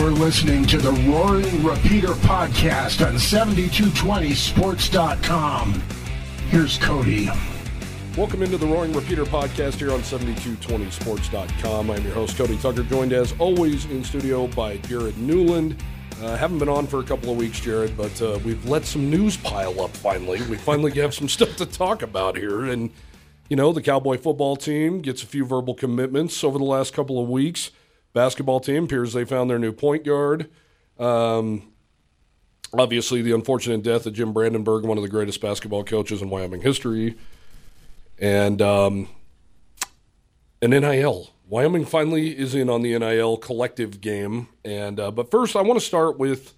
You're listening to the Roaring Repeater podcast on 7220sports.com. Here's Cody. Welcome into the Roaring Repeater podcast here on 7220sports.com. I'm your host, Cody Tucker, joined as always in studio by Jared Newland. Uh, haven't been on for a couple of weeks, Jared, but uh, we've let some news pile up finally. We finally have some stuff to talk about here. And, you know, the Cowboy football team gets a few verbal commitments over the last couple of weeks. Basketball team appears they found their new point guard. Um, obviously, the unfortunate death of Jim Brandenburg, one of the greatest basketball coaches in Wyoming history. And um, an NIL. Wyoming finally is in on the NIL collective game. And uh, but first, I want to start with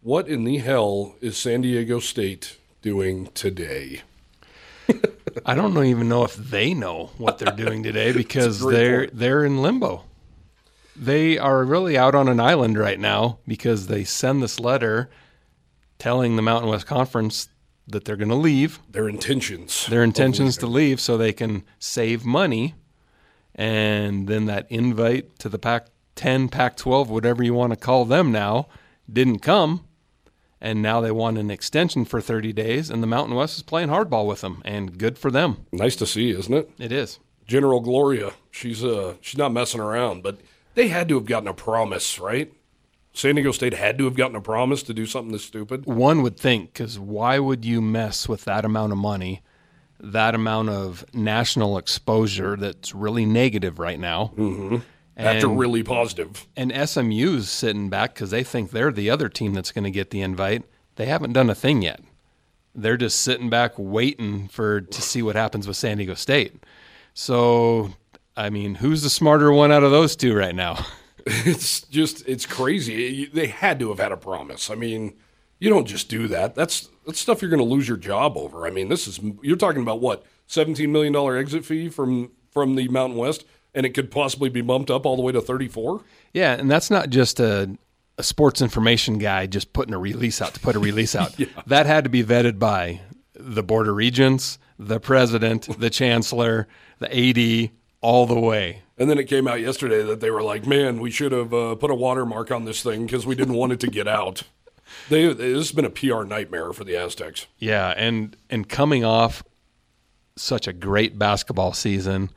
what in the hell is San Diego State doing today? I don't even know if they know what they're doing today because they're point. they're in limbo. They are really out on an island right now because they send this letter telling the Mountain West Conference that they're going to leave. Their intentions. Their intentions to leave so they can save money. And then that invite to the Pac 10, Pac 12, whatever you want to call them now, didn't come. And now they want an extension for 30 days, and the Mountain West is playing hardball with them, and good for them. Nice to see, isn't it? It is. General Gloria, she's uh she's not messing around, but they had to have gotten a promise, right? San Diego State had to have gotten a promise to do something this stupid. One would think, because why would you mess with that amount of money, that amount of national exposure that's really negative right now? Mm-hmm. After really positive. And SMU's sitting back because they think they're the other team that's going to get the invite. They haven't done a thing yet. They're just sitting back waiting for to see what happens with San Diego State. So I mean, who's the smarter one out of those two right now? It's just it's crazy. They had to have had a promise. I mean, you don't just do that. That's that's stuff you're going to lose your job over. I mean, this is you're talking about what 17 million dollar exit fee from from the Mountain West, and it could possibly be bumped up all the way to 34. Yeah, and that's not just a a sports information guy just putting a release out to put a release out. yeah. That had to be vetted by the board of regents, the president, the chancellor, the AD, all the way. And then it came out yesterday that they were like, "Man, we should have uh, put a watermark on this thing because we didn't want it to get out." They, this has been a PR nightmare for the Aztecs. Yeah, and and coming off such a great basketball season,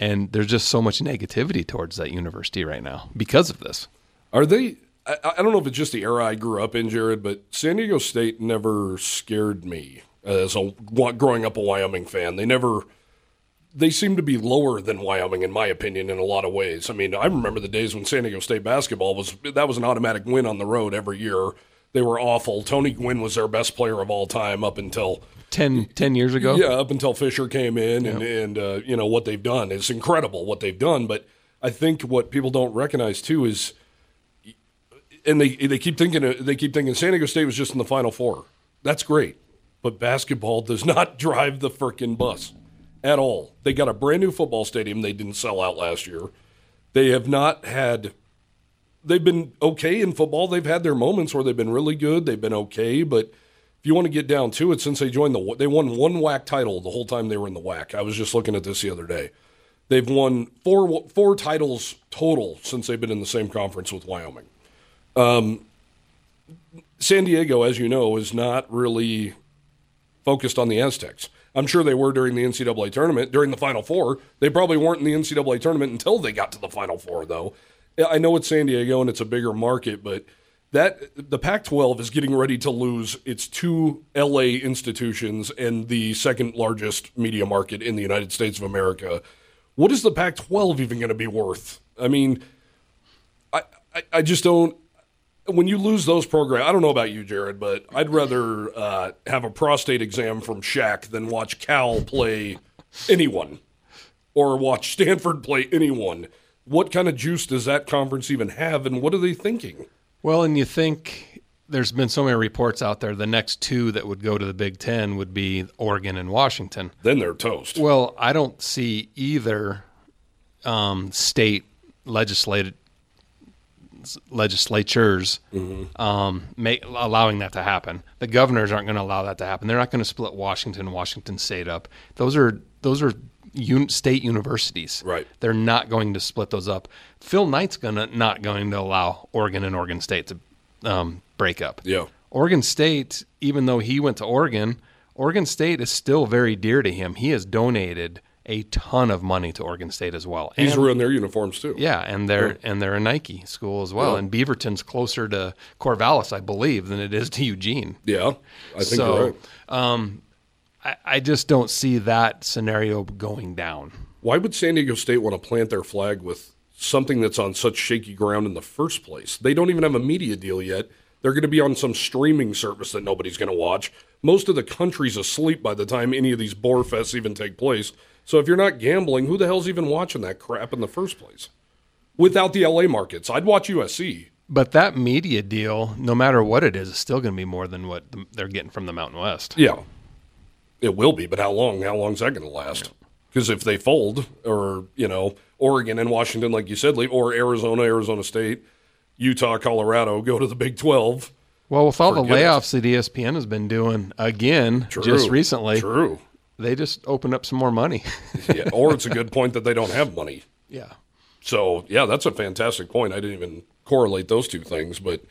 and there's just so much negativity towards that university right now because of this. Are they? I, I don't know if it's just the era I grew up in, Jared, but San Diego State never scared me as a growing up a Wyoming fan. They never they seem to be lower than Wyoming, in my opinion, in a lot of ways. I mean, I remember the days when San Diego State basketball was that was an automatic win on the road every year. They were awful. Tony Gwynn was their best player of all time up until 10, 10 years ago. Yeah, up until Fisher came in, and and uh, you know what they've done. It's incredible. What they've done, but I think what people don't recognize too is, and they they keep thinking they keep thinking San Diego State was just in the Final Four. That's great, but basketball does not drive the frickin' bus at all. They got a brand new football stadium they didn't sell out last year. They have not had they've been okay in football. They've had their moments where they've been really good, they've been okay, but if you want to get down to it since they joined the they won one WAC title the whole time they were in the WAC. I was just looking at this the other day. They've won four four titles total since they've been in the same conference with Wyoming. Um, San Diego, as you know, is not really focused on the Aztecs. I'm sure they were during the NCAA tournament, during the Final Four. They probably weren't in the NCAA tournament until they got to the Final Four, though. I know it's San Diego and it's a bigger market, but that the Pac-12 is getting ready to lose its two LA institutions and the second largest media market in the United States of America. What is the Pac-12 even going to be worth? I mean, I, I, I just don't when you lose those programs, I don't know about you, Jared, but I'd rather uh, have a prostate exam from Shaq than watch Cal play anyone or watch Stanford play anyone. What kind of juice does that conference even have, and what are they thinking? Well, and you think there's been so many reports out there. The next two that would go to the Big Ten would be Oregon and Washington. Then they're toast. Well, I don't see either um, state legislated legislatures mm-hmm. um, make, allowing that to happen. The governors aren't going to allow that to happen. They're not going to split Washington, Washington State up. Those are those are un- state universities. Right. They're not going to split those up. Phil Knight's gonna not going to allow Oregon and Oregon State to um, break up. Yeah. Oregon State, even though he went to Oregon, Oregon State is still very dear to him. He has donated a ton of money to Oregon State as well. He's And- ruined their uniforms too. yeah, and they're and they're a Nike school as well. Yeah. And Beaverton's closer to Corvallis, I believe, than it is to Eugene. Yeah. I think So, you're right. Um, I, I just don't see that scenario going down. Why would San Diego State want to plant their flag with something that's on such shaky ground in the first place? They don't even have a media deal yet. They're going to be on some streaming service that nobody's going to watch. Most of the country's asleep by the time any of these bore fests even take place. So if you're not gambling, who the hell's even watching that crap in the first place? Without the LA markets, I'd watch USC. But that media deal, no matter what it is, is still going to be more than what they're getting from the Mountain West. Yeah, it will be, but how long? How long's that going to last? Because if they fold, or you know, Oregon and Washington, like you said, or Arizona, Arizona State, Utah, Colorado, go to the Big Twelve. Well, with all the Forget it. layoffs that ESPN has been doing again True. just recently, True. They just opened up some more money. Yeah, or it's a good point that they don't have money. yeah. So yeah, that's a fantastic point. I didn't even correlate those two things, but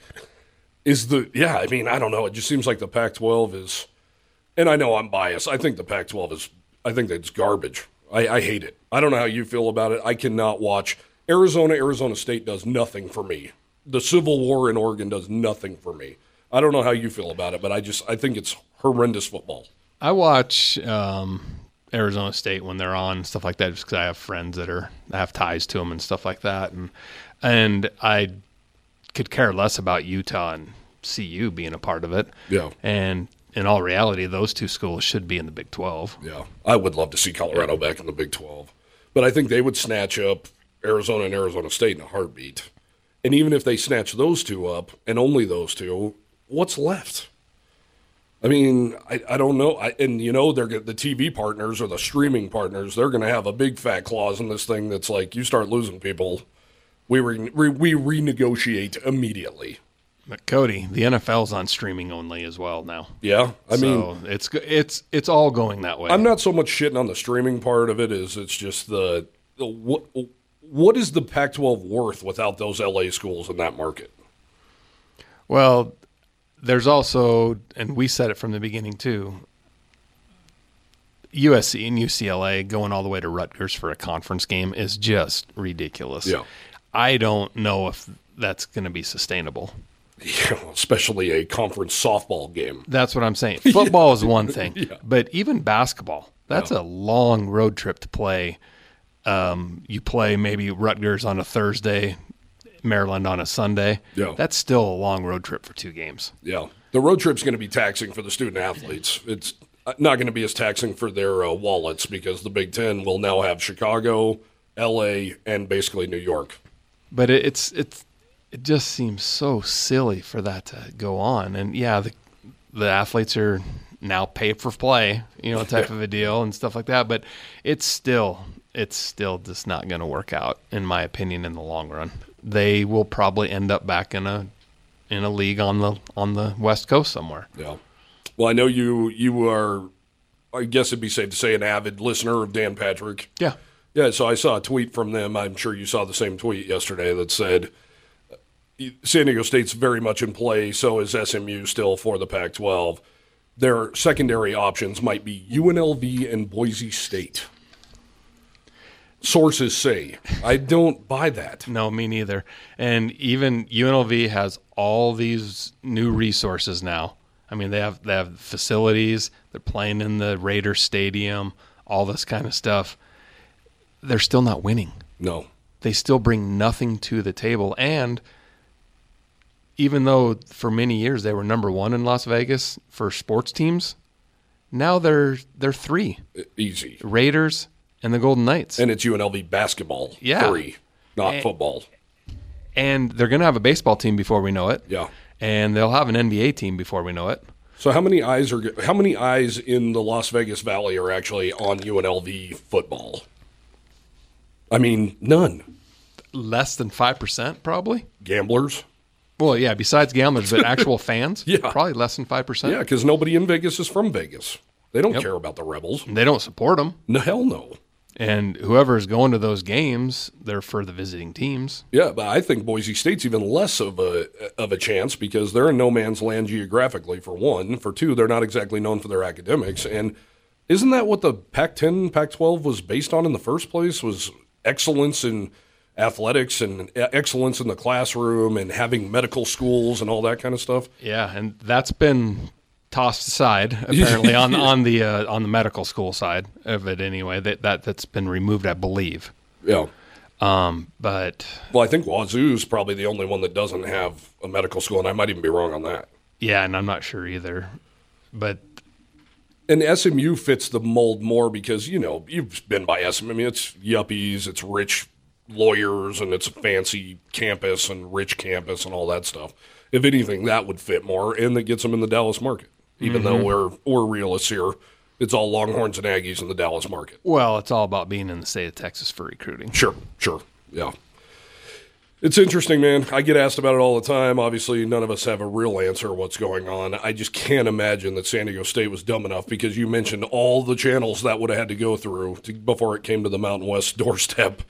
is the yeah? I mean, I don't know. It just seems like the Pac-12 is, and I know I'm biased. I think the Pac-12 is. I think that's garbage. I, I hate it. I don't know how you feel about it. I cannot watch Arizona. Arizona State does nothing for me. The Civil War in Oregon does nothing for me. I don't know how you feel about it, but I just I think it's horrendous football. I watch um, Arizona State when they're on stuff like that, just because I have friends that are I have ties to them and stuff like that, and and I could care less about Utah and CU being a part of it. Yeah. And in all reality, those two schools should be in the Big Twelve. Yeah, I would love to see Colorado back in the Big 12. But I think they would snatch up Arizona and Arizona State in a heartbeat. And even if they snatch those two up, and only those two, what's left? I mean, I, I don't know. I, and you know, they're the TV partners or the streaming partners. They're going to have a big fat clause in this thing that's like, you start losing people, we re, we, we renegotiate immediately. But Cody, the NFL's on streaming only as well now. Yeah, I mean, it's it's it's all going that way. I'm not so much shitting on the streaming part of it as it's just the, the what what is the Pac-12 worth without those LA schools in that market? Well, there's also, and we said it from the beginning too. USC and UCLA going all the way to Rutgers for a conference game is just ridiculous. Yeah. I don't know if that's going to be sustainable. Yeah, especially a conference softball game. That's what I'm saying. Football is one thing, Yeah. but even basketball, that's a long road trip to play. Um, you play maybe Rutgers on a Thursday, Maryland on a Sunday. Yeah. That's still a long road trip for two games. Yeah, the road trip's going to be taxing for the student athletes. It's not going to be as taxing for their uh, wallets because the Big Ten will now have Chicago, L.A., and basically New York. but it, it's it's it just seems so silly for that to go on and yeah the the athletes are now pay for play you know type of a deal and stuff like that but it's still it's still just not going to work out in my opinion in the long run they will probably end up back in a in a league on the on the west coast somewhere Yeah. Well, I know you you are. I guess it'd be safe to say an avid listener of Dan Patrick. yeah Yeah, so I saw a tweet from them. I'm sure you saw the same tweet yesterday that said San Diego State's very much in play. So is SMU still for the Pac 12. Their secondary options might be UNLV and Boise State. Sources say. I don't buy that. No, me neither. And even UNLV has all these new resources now. I mean, they have they have facilities. They're playing in the Raider Stadium, all this kind of stuff. They're still not winning. No. They still bring nothing to the table. And even though for many years they were number one in Las Vegas for sports teams, now they're they're three Easy. Raiders and the Golden Knights. And it's UNLV basketball. Yeah. Three, not And- football. and they're going to have a baseball team before we know it. Yeah. And they'll have an NBA team before we know it. So how many eyes are how many eyes in the Las Vegas Valley are actually on UNLV football? I mean, none. Less than 5%, probably. Gamblers? Well, yeah, besides gamblers, but actual fans, Yeah. probably less than 5%. Yeah, because nobody in Vegas is from Vegas. They don't Yep. care about the rebels. They don't support them. No, hell no. And whoever is going to those games, they're for the visiting teams. Yeah, but I think Boise State's even less of a of a chance because they're in no man's land geographically. For one, for two, they're not exactly known for their academics. And isn't that what the Pac-10, Pac-12 was based on in the first place? Was excellence in athletics and excellence in the classroom and having medical schools and all that kind of stuff. Yeah, and that's been tossed aside apparently on on the uh, on the medical school side of it anyway. That that that's been removed, I believe. Yeah. Um, but Well, I think Wazoo's probably the only one that doesn't have a medical school, and I might even be wrong on that. yeah, and I'm not sure either. But And SMU fits the mold more because you know you've been by SMU. I mean, it's yuppies, it's rich lawyers, and it's a fancy campus and rich campus and all that stuff. If anything, that would fit more, and that gets them in the Dallas market. Even though mm-hmm. we're we're realists here, it's all Longhorns and Aggies in the Dallas market. well, it's all about being in the state of Texas for recruiting. Sure, sure, yeah. It's interesting, man. I get asked about it all the time. Obviously, none of us have a real answer what's going on. I just can't imagine that San Diego State was dumb enough because you mentioned all the channels that would have had to go through to, before it came to the Mountain West doorstep,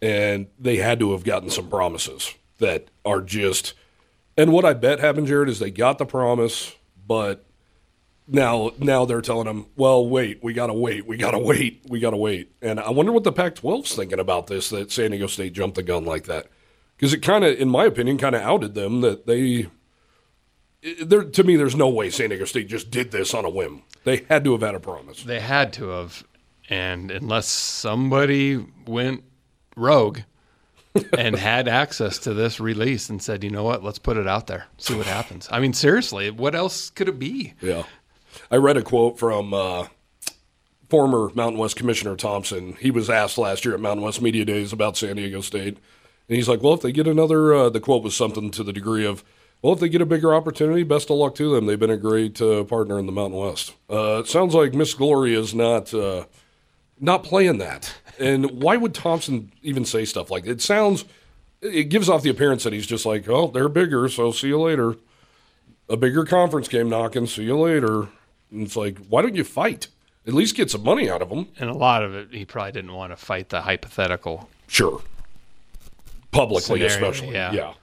and they had to have gotten some promises that are just. And what I bet happened, Jared, is they got the promise, but now now they're telling them, well, wait, we gotta wait, we gotta wait, we gotta wait. And I wonder what the Pac-12's thinking about this that San Diego State jumped the gun like that because it kind of, in my opinion, kind of outed them that they. There, to me, there's no way San Diego State just did this on a whim. They had to have had a promise. They had to have, and unless somebody went rogue and had access to this release and said, you know what, let's put it out there, see what happens. I mean, seriously, what else could it be? Yeah. I read a quote from uh, former Mountain West Commissioner Thompson. He was asked last year at Mountain West Media Days about San Diego State. And he's like, well, if they get another, uh, the quote was something to the degree of, well, if they get a bigger opportunity, best of luck to them. They've been a great uh, partner in the Mountain West. Uh, it sounds like Miss Gloria is not uh, not playing that. And why would Thompson even say stuff like that? It sounds, it gives off the appearance that he's just like, oh, they're bigger, so see you later a bigger conference game knocking. See you later. And it's like, why don't you fight? At least get some money out of them. And a lot of it, he probably didn't want to fight the hypothetical. Sure. Publicly, Scenario, especially. yeah. yeah.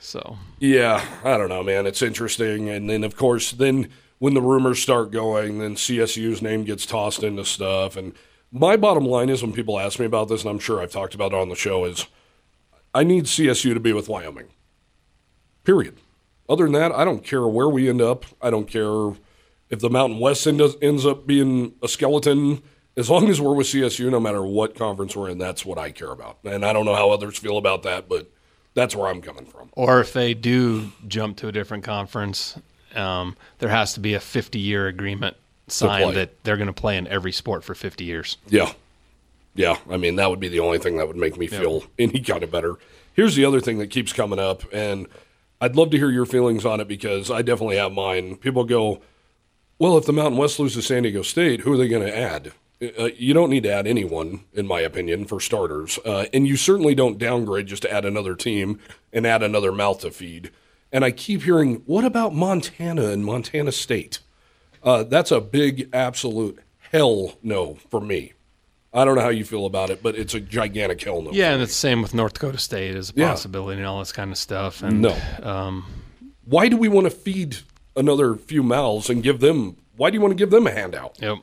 So, Yeah, I don't know, man. It's interesting. And then, of course, then when the rumors start going, then CSU's name gets tossed into stuff. And my bottom line is when people ask me about this, and I'm sure I've talked about it on the show, is I need CSU to be with Wyoming. Period. Other than that, I don't care where we end up. I don't care if the Mountain West end ends up being a skeleton. As long as we're with CSU, no matter what conference we're in, that's what I care about. And I don't know how others feel about that, but that's where I'm coming from. or if they do jump to a different conference, um, there has to be a 50 year agreement signed that they're going to play in every sport for 50 years. Yeah. Yeah. I mean, that would be the only thing that would make me feel any kind of better. Here's the other thing that keeps coming up, and I'd love to hear your feelings on it because I definitely have mine. People go, well, if the Mountain West loses San Diego State, who are they going to add? Uh, you don't need to add anyone, in my opinion, for starters. Uh, and you certainly don't downgrade just to add another team and add another mouth to feed. And I keep hearing, what about Montana and Montana State? Uh, that's a big, absolute hell no for me. I don't know how you feel about it, but it's a gigantic hell no. Yeah, and it's the same with North Dakota State as a Yeah. possibility and all this kind of stuff. And No. um, Why do we want to feed another few mouths and give them? Why do you want to give them a handout? yep.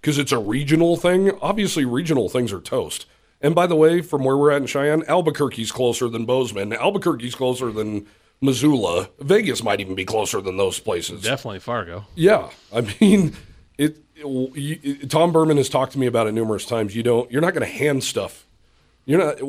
Because it's a regional thing. Obviously, regional things are toast. And by the way, from where we're at in Cheyenne, Albuquerque's closer than Bozeman. Albuquerque's closer than Missoula. Vegas might even be closer than those places. Definitely Fargo. Yeah, I mean, it, it- you, Tom Burman has talked to me about it numerous times. You don't, you're not going to hand stuff. You're not.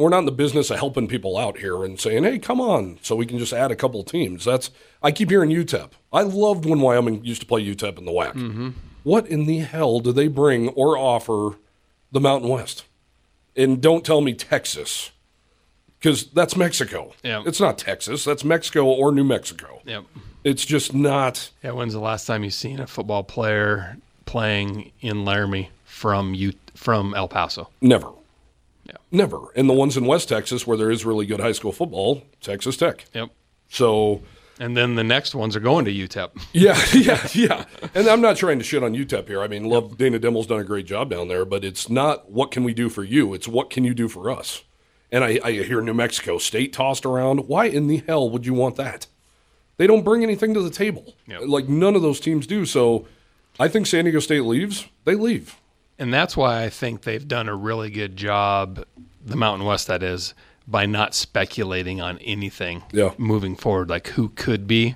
We're not in the business of helping people out here and saying, "Hey, come on," so we can just add a couple teams. That's. I keep hearing UTEP. I loved when Wyoming used to play UTEP in the WAC. Mm-hmm. What in the hell do they bring or offer the Mountain West? And don't tell me Texas, because that's Mexico. Yeah. It's not Texas. That's Mexico or New Mexico. Yep. It's just not. Yeah, when's the last time you've seen a football player playing in Laramie from U- from El Paso? Never. Yeah. Never. And the ones in West Texas where there is really good high school football, Texas Tech. Yep. So And then the next ones are going to UTEP. Yeah, yeah, yeah. And I'm not trying to shit on UTEP here. I mean, love Dana Dimel's done a great job down there, but it's not what can we do for you. It's what can you do for us. And I, I hear New Mexico State tossed around. Why in the hell would you want that? They don't bring anything to the table. Yep. Like none of those teams do. So I think San Diego State leaves. They leave. And that's why I think they've done a really good job, the Mountain West, that is, by not speculating on anything Yeah. moving forward, like who could be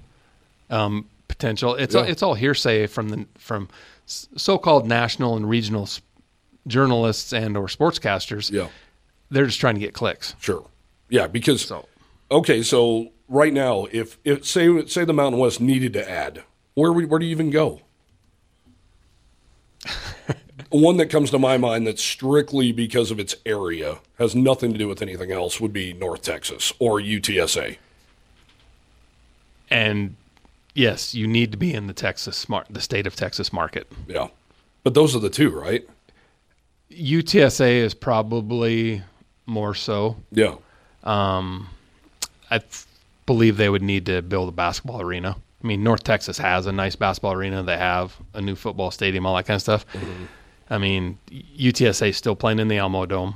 um, potential. It's all, it's all hearsay from the from so-called national and regional s- journalists and or sportscasters. Yeah, They're just trying to get clicks. sure. Yeah, because So okay, so right now, if, if say say the Mountain West needed to add, where would- where do you even go? One that comes to my mind that's strictly because of its area has nothing to do with anything else would be North Texas or UTSA. and yes, you need to be in the Texas smart the state of Texas market. Yeah, but those are the two, right? UTSA is probably more so. Yeah, um, I th- believe they would need to build a basketball arena. I mean, North Texas has a nice basketball arena. They have a new football stadium, all that kind of stuff. Mm-hmm. I mean, UTSA is still playing in the Alamo Dome,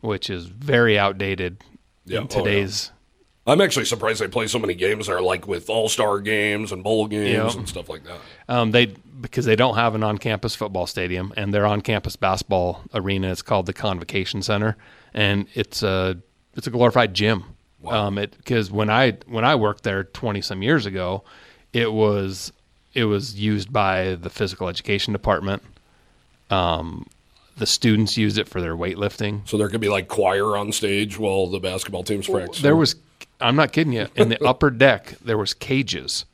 which is very outdated Yeah. Oh, in yeah. today's. I'm actually surprised they play so many games there, like with All Star games and bowl games Yeah. and stuff like that. Um, they because they don't have an on-campus football stadium and their on-campus basketball arena is called the Convocation Center, and it's a it's a glorified gym. Um, it because when I when I worked there twenty some years ago, it was it was used by the physical education department. Um, the students used it for their weightlifting. So there could be like choir on stage while the basketball team's practicing. There was, I'm not kidding you, in the upper deck there was cages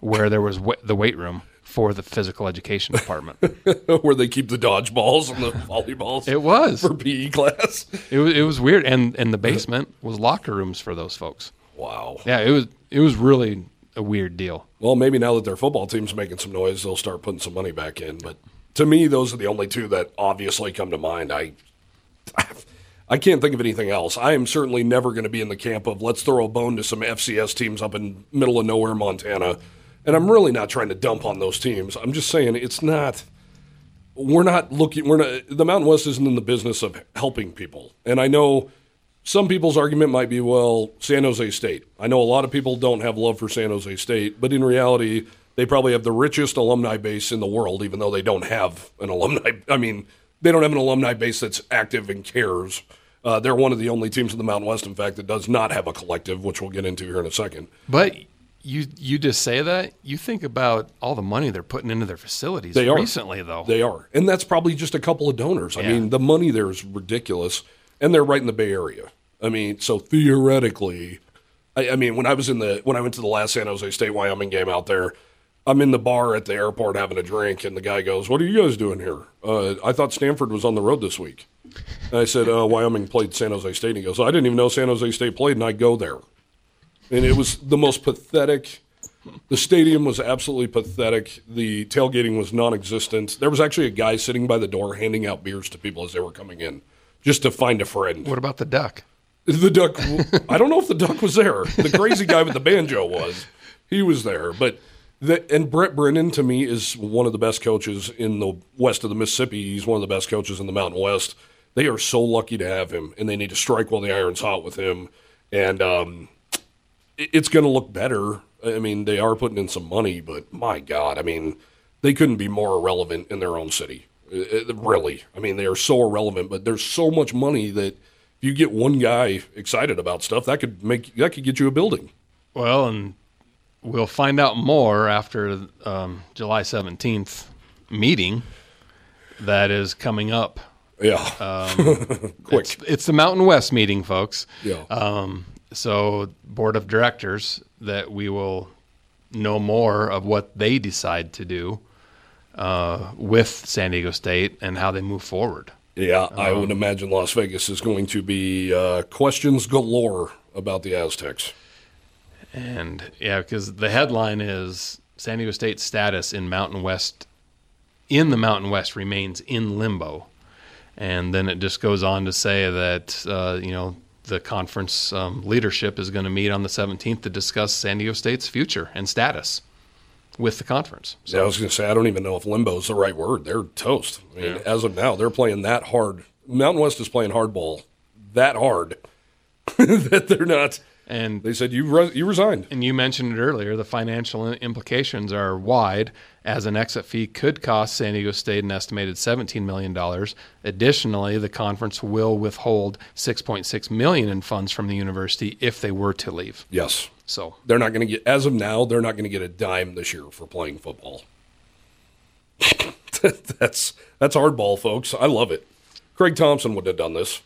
where there was wa- the weight room for the physical education department. where they keep the dodgeballs and the volleyballs. It was. for PE class. It was it was weird, and and the basement was locker rooms for those folks. Wow. Yeah, it was it was really a weird deal. Well, maybe now that their football team's making some noise, they'll start putting some money back in. But to me, those are the only two that obviously come to mind. I, I can't think of anything else. I am certainly never going to be in the camp of let's throw a bone to some FCS teams up in middle of nowhere, Montana. And I'm really not trying to dump on those teams. I'm just saying it's not. We're not looking. We're not. The Mountain West isn't in the business of helping people. And I know some people's argument might be, well, San Jose State. I know a lot of people don't have love for San Jose State, but in reality, they probably have the richest alumni base in the world, even though they don't have an alumni. I mean, they don't have an alumni base that's active and cares. Uh, they're one of the only teams in the Mountain West, in fact, that does not have a collective, which we'll get into here in a second. But you you just say that you think about all the money they're putting into their facilities They are. recently, though. They are. And that's probably just a couple of donors. I mean, the money there is ridiculous. And they're right in the Bay Area. I mean, so theoretically, I, I mean, when I was in the when I went to the last San Jose State Wyoming game out there, I'm in the bar at the airport having a drink, and the guy goes, "What are you guys doing here?" Uh, I thought Stanford was on the road this week. And I said, uh, "Wyoming played San Jose State." And he goes, "I didn't even know San Jose State played, and I go there." And it was the most pathetic. The stadium was absolutely pathetic. The tailgating was non-existent. There was actually a guy sitting by the door handing out beers to people as they were coming in, just to find a friend. what about the duck? The duck. I don't know if the duck was there. The crazy guy with the banjo was. He was there, but the, and Brent Brennan to me is one of the best coaches in the west of the Mississippi. He's one of the best coaches in the Mountain West. They are so lucky to have him, and they need to strike while the iron's hot with him. And um, it- it's going to look better. I mean, they are putting in some money, but my God, I mean, they couldn't be more irrelevant in their own city. Uh, uh, Really, I mean, they are so irrelevant, but there's so much money that if you get one guy excited about stuff, that could make that could get you a building. Well, and we'll find out more after um, July 17th meeting that is coming up. Yeah, quick. It's, it's the Mountain West meeting, folks. Yeah. Um, so, board of directors that we will know more of what they decide to do uh, with San Diego State and how they move forward. Yeah, I would imagine Las Vegas is going to be uh, questions galore about the Aztecs. And yeah, because the headline is San Diego State's status in Mountain West, in the Mountain West remains in limbo. And then it just goes on to say that, uh, you know, the conference um, leadership is going to meet on the 17th to discuss San Diego State's future and status with the conference. Yeah, I was going to say I don't even know if limbo is the right word. They're toast. I mean, as of now, they're playing that hard. Mountain West is playing hardball that hard that they're not. And They said you re- you resigned. And you mentioned it earlier, the financial implications are wide, as an exit fee could cost San Diego State an estimated $17 million. Additionally, the conference will withhold 6.6 million in funds from the university if they were to leave. Yes, So, they're not going to get. As of now, they're not going to get a dime this year for playing football. that's that's hardball, folks. I love it. Craig Thompson would have done this.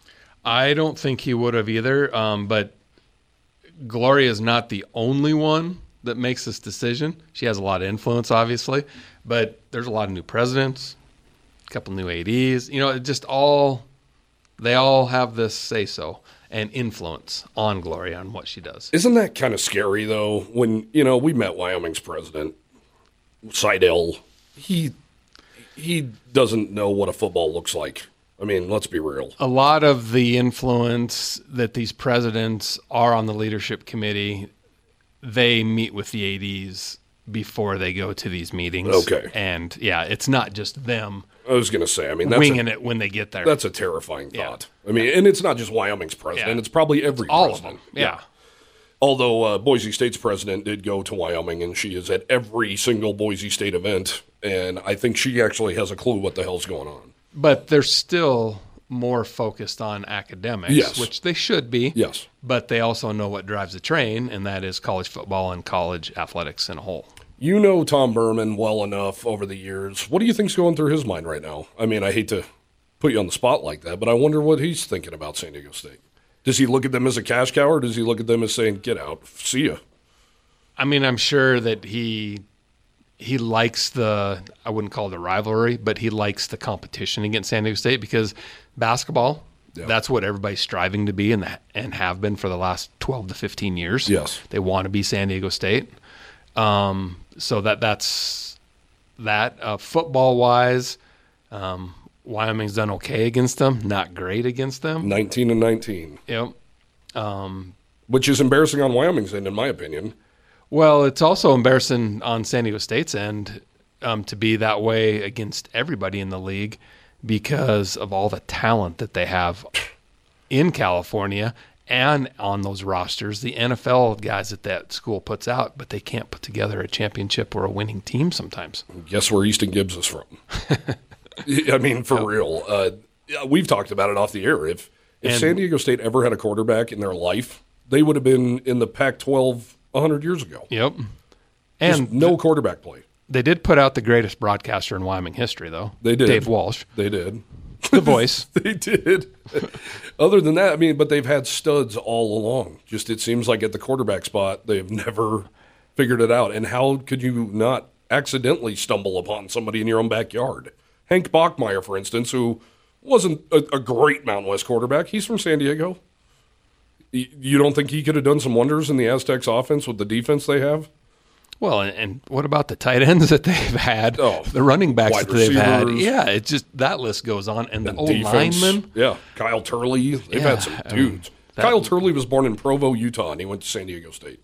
I don't think he would have either, um, but Gloria is not the only one that makes this decision. She has a lot of influence, obviously, but there's a lot of new presidents, a couple new ADs. You know, it just all they all have this say so and influence on Gloria and what she does. Isn't that kind of scary though? When you know we met Wyoming's president, Seidel. He he doesn't know what a football looks like. I mean, let's be real. A lot of the influence that these presidents are on the leadership committee, they meet with the ADs before they go to these meetings. Okay. And yeah, it's not just them I was going to say. I mean, that's winging a, it when they get there. that's a terrifying Yeah. thought. I mean, and it's not just Wyoming's president; Yeah. it's probably every all of president. them. Yeah. Although uh, Boise State's president did go to Wyoming, and she is at every single Boise State event, and I think she actually has a clue what the hell's going on. But they're still more focused on academics, Yes. which they should be. Yes. But they also know what drives the train, and that is college football and college athletics in a whole. You know Tom Burman well enough over the years. What do you think's going through his mind right now? I mean, I hate to put you on the spot like that, but I wonder what he's thinking about San Diego State. Does he look at them as a cash cow, or does he look at them as saying, "Get out, see ya"? I mean, I'm sure that he he likes the I wouldn't call it a rivalry, but he likes the competition against San Diego State because basketball. Yeah. That's what everybody's striving to be and and have been for the last 12 to 15 years. Yes. They want to be San Diego State. Um, so that that's that uh, football wise um, Wyoming's done okay against them, not great against them. Nineteen and nineteen, Yep. which is embarrassing on Wyoming's end, in my opinion. Well, it's also embarrassing on San Diego State's end um, to be that way against everybody in the league because of all the talent that they have in California and on those rosters. The NFL guys that that school puts out, but they can't put together a championship or a winning team sometimes. Guess where Easton Gibbs is from? I mean, for real. Uh, we've talked about it off the air. If if And- San Diego State ever had a quarterback in their life, they would have been in the Pac-12 hundred years ago. Yep. Just And no quarterback play. they did put out the greatest broadcaster in Wyoming history, though. They did. Dave Walsh, They did. the voice. They did. Other than that, I mean, but they've had studs all along. Just it seems like at the quarterback spot, they've never figured it out. And how could you not accidentally stumble upon somebody in your own backyard? Hank Bachmeier, for instance, who wasn't a, a great Mountain West quarterback. He's from San Diego. You don't think he could have done some wonders in the Aztecs offense with the defense they have? Well, and, and what about the tight ends that they've had? Oh, the running backs that they've had. Yeah, it's just that list goes on, and the old Defense. linemen. Yeah. Kyle Turley. They've Yeah, had some um, dudes. that- Kyle Turley was born in Provo, Utah, and he went to San Diego State.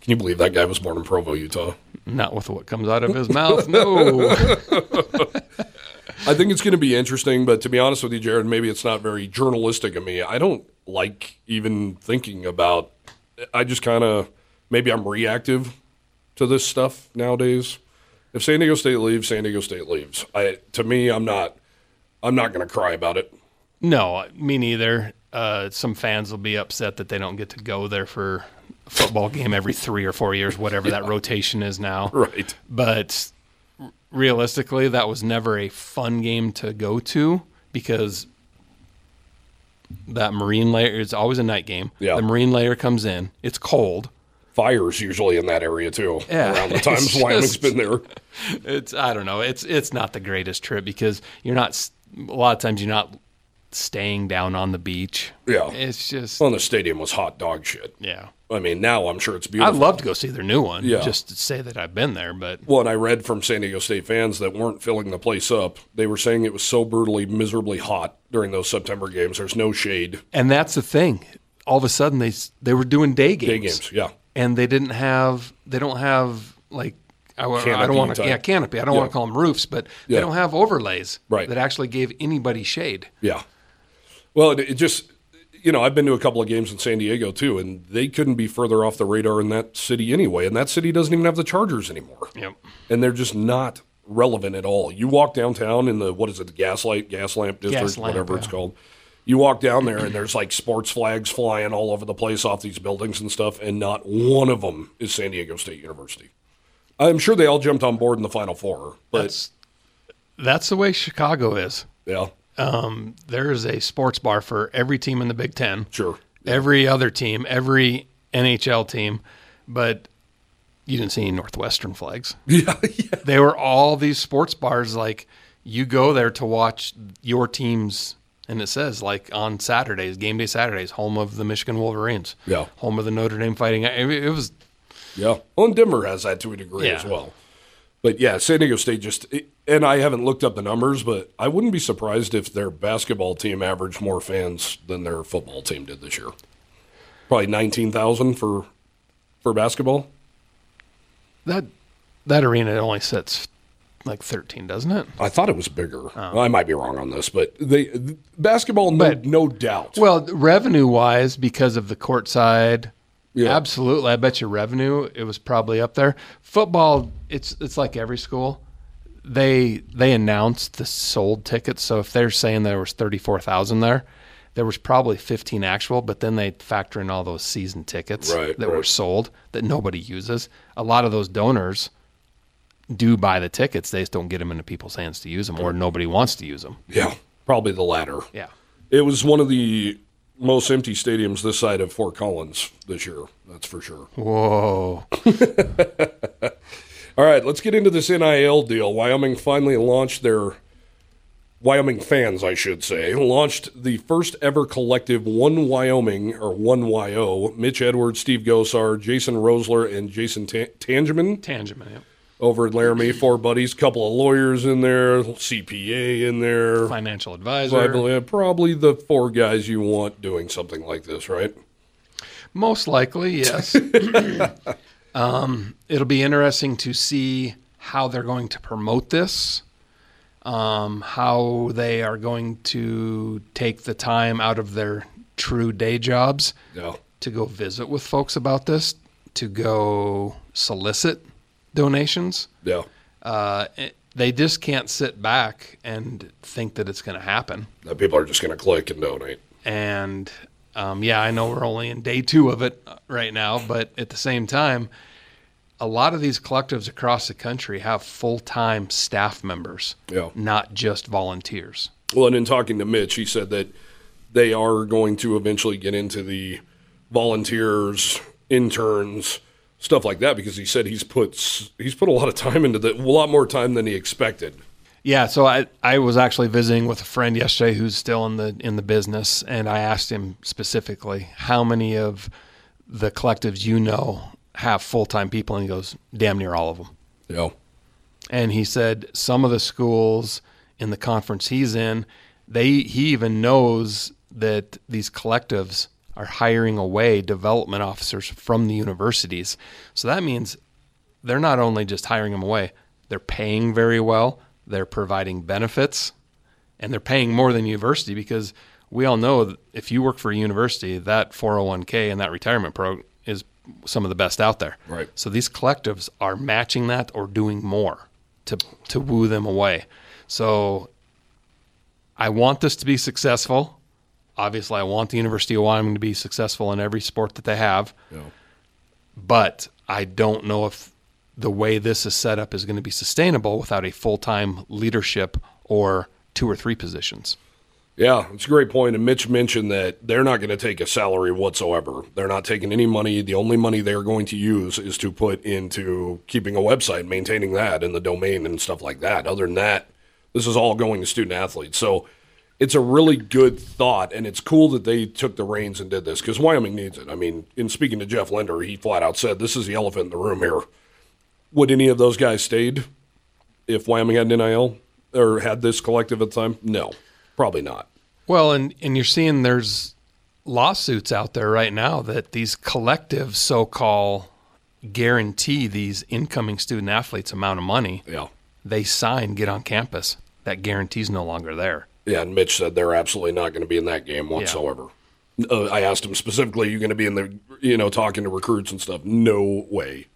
Can you believe that guy was born in Provo, Utah? Not with what comes out of his mouth. No. I think it's going to be interesting, but to be honest with you, Jared, maybe it's not very journalistic of me. I don't like even thinking about. I just kind of maybe I'm reactive to this stuff nowadays. If San Diego State leaves, San Diego State leaves. I to me, I'm not. I'm not going to cry about it. no, me neither. Uh, some fans will be upset that they don't get to go there for a football game every three or four years, whatever that rotation is now. Right. But realistically, that was never a fun game to go to because that marine layer is always a night game. Yeah. The marine layer comes in. It's cold. Fires usually in that area too. Yeah, Around the times it's Wyoming's been there. It's I don't know. It's it's not the greatest trip because you're not a lot of times you're not staying down on the beach. Yeah. It's just Well, the stadium was hot dog shit. yeah. I mean, now I'm sure it's beautiful. I'd love to go see their new one. Yeah. Just to say that I've been there, but Well, and I read from San Diego State fans that weren't filling the place up. They were saying it was so brutally, miserably hot during those September games. There's no shade. and that's the thing. All of a sudden they s- they were doing day games. Day games, yeah. and they didn't have they don't have like I, I Canopy don't want to type. yeah canopy I don't Yeah. want to call them roofs but Yeah. they don't have overlays Right. that actually gave anybody shade Yeah. Well, it, it just, you know, I've been to a couple of games in San Diego too, and they couldn't be further off the radar in that city anyway. And that city doesn't even have the Chargers anymore. yep And they're just not relevant at all. You walk downtown in the, what is it, the Gaslight, Gas Lamp District, Gas Lamp, whatever it's called. You walk down there and there's like sports flags flying all over the place off these buildings and stuff, and not one of them is San Diego State University. I'm sure they all jumped on board in the Final Four, but that's that's the way Chicago is yeah, um, there is a sports bar for every team in the Big Ten sure. every other team every NHL team but you didn't see any Northwestern flags Yeah, yeah. they were all these sports bars like you go there to watch your teams and it says like on Saturdays, game day Saturdays, home of the Michigan Wolverines. Yeah. Home of the Notre Dame Fighting. It was Yeah. Well, and Denver has that to a degree Yeah. as well. But yeah, San Diego State just, and I haven't looked up the numbers, but I wouldn't be surprised if their basketball team averaged more fans than their football team did this year. Probably 19,000 for for basketball. that that arena only sits like 13, doesn't it? I thought it was bigger. Oh. I might be wrong on this, but they basketball, no, But- no doubt. Well, revenue wise, because of the court side, Yeah. absolutely. I bet you revenue it was probably up there. Football, it's it's like every school. They they announced the sold tickets. So if they're saying there was thirty four thousand there, there was probably fifteen actual. But then they factor in all those season tickets Right, that were sold that nobody uses. A lot of those donors do buy the tickets. They just don't get them into people's hands to use them, or nobody wants to use them. yeah, probably the latter. Yeah. It was one of the most empty stadiums this side of Fort Collins this year. That's for sure. Whoa. All right, let's get into this NIL deal. Wyoming finally launched their Wyoming fans, I should say, launched the first ever collective One Wyoming or One YO. Mitch Edwards, Steve Gosar, Jason Rosler, and Jason Ta- Tangeman Tangent. Yep. Over at Laramie. Four buddies, couple of lawyers in there, CPA in there. Financial advisor. Probably, probably the four guys you want doing something like this, right? Most likely, yes. um, it'll be interesting to see how they're going to promote this, um, how they are going to take the time out of their true day jobs Yeah. to go visit with folks about this, to go solicit donations. Yeah. Uh, it- they just can't sit back and think that it's going to happen. That people are just going to click and donate. And um, yeah, I know we're only in day two of it uh, right now, but at the same time, a lot of these collectives across the country have full time staff members, Yeah. not just volunteers. Well, and in talking to Mitch, he said that they are going to eventually get into the volunteers, interns, stuff like that because he said he's put he's put a lot of time into that, a lot more time than he expected. Yeah, so I, I was actually visiting with a friend yesterday who's still in the in the business, and I asked him specifically how many of the collectives you know have full time people, and he goes, "Damn near all of them." Yeah. and he said some of the schools in the conference he's in they he even knows that these collectives are hiring away development officers from the universities so that means they're not only just hiring them away they're paying very well they're providing benefits and they're paying more than university because we all know that if you work for a university that 401k and that retirement program is some of the best out there Right. so these collectives are matching that or doing more to to woo them away. So I want this to be successful. Obviously, I want the University of Wyoming to be successful in every sport that they have, know. but I don't know if the way this is set up is going to be sustainable without a full-time leadership or two or three positions. Yeah, it's a great point. And Mitch mentioned that they're not going to take a salary whatsoever. They're not taking any money. The only money they're going to use is to put into keeping a website, maintaining that, and the domain and stuff like that. Other than that, this is all going to student athletes. So it's a really good thought, and it's cool that they took the reins and did this because Wyoming needs it. I mean, in speaking to Jeff Linder, he flat out said, "This is the elephant in the room here." Would any of those guys stayed if Wyoming had an NIL or had this collective at the time? No, probably not. Well, and and you're seeing there's lawsuits out there right now that these collectives so-called guarantee these incoming student athletes amount of money Yeah, they sign get on campus. That guarantee's no longer there. Yeah. And Mitch said they're absolutely not going to be in that game whatsoever. Uh, I asked him specifically, "You going to be in the you know talking to recruits and stuff?" No way.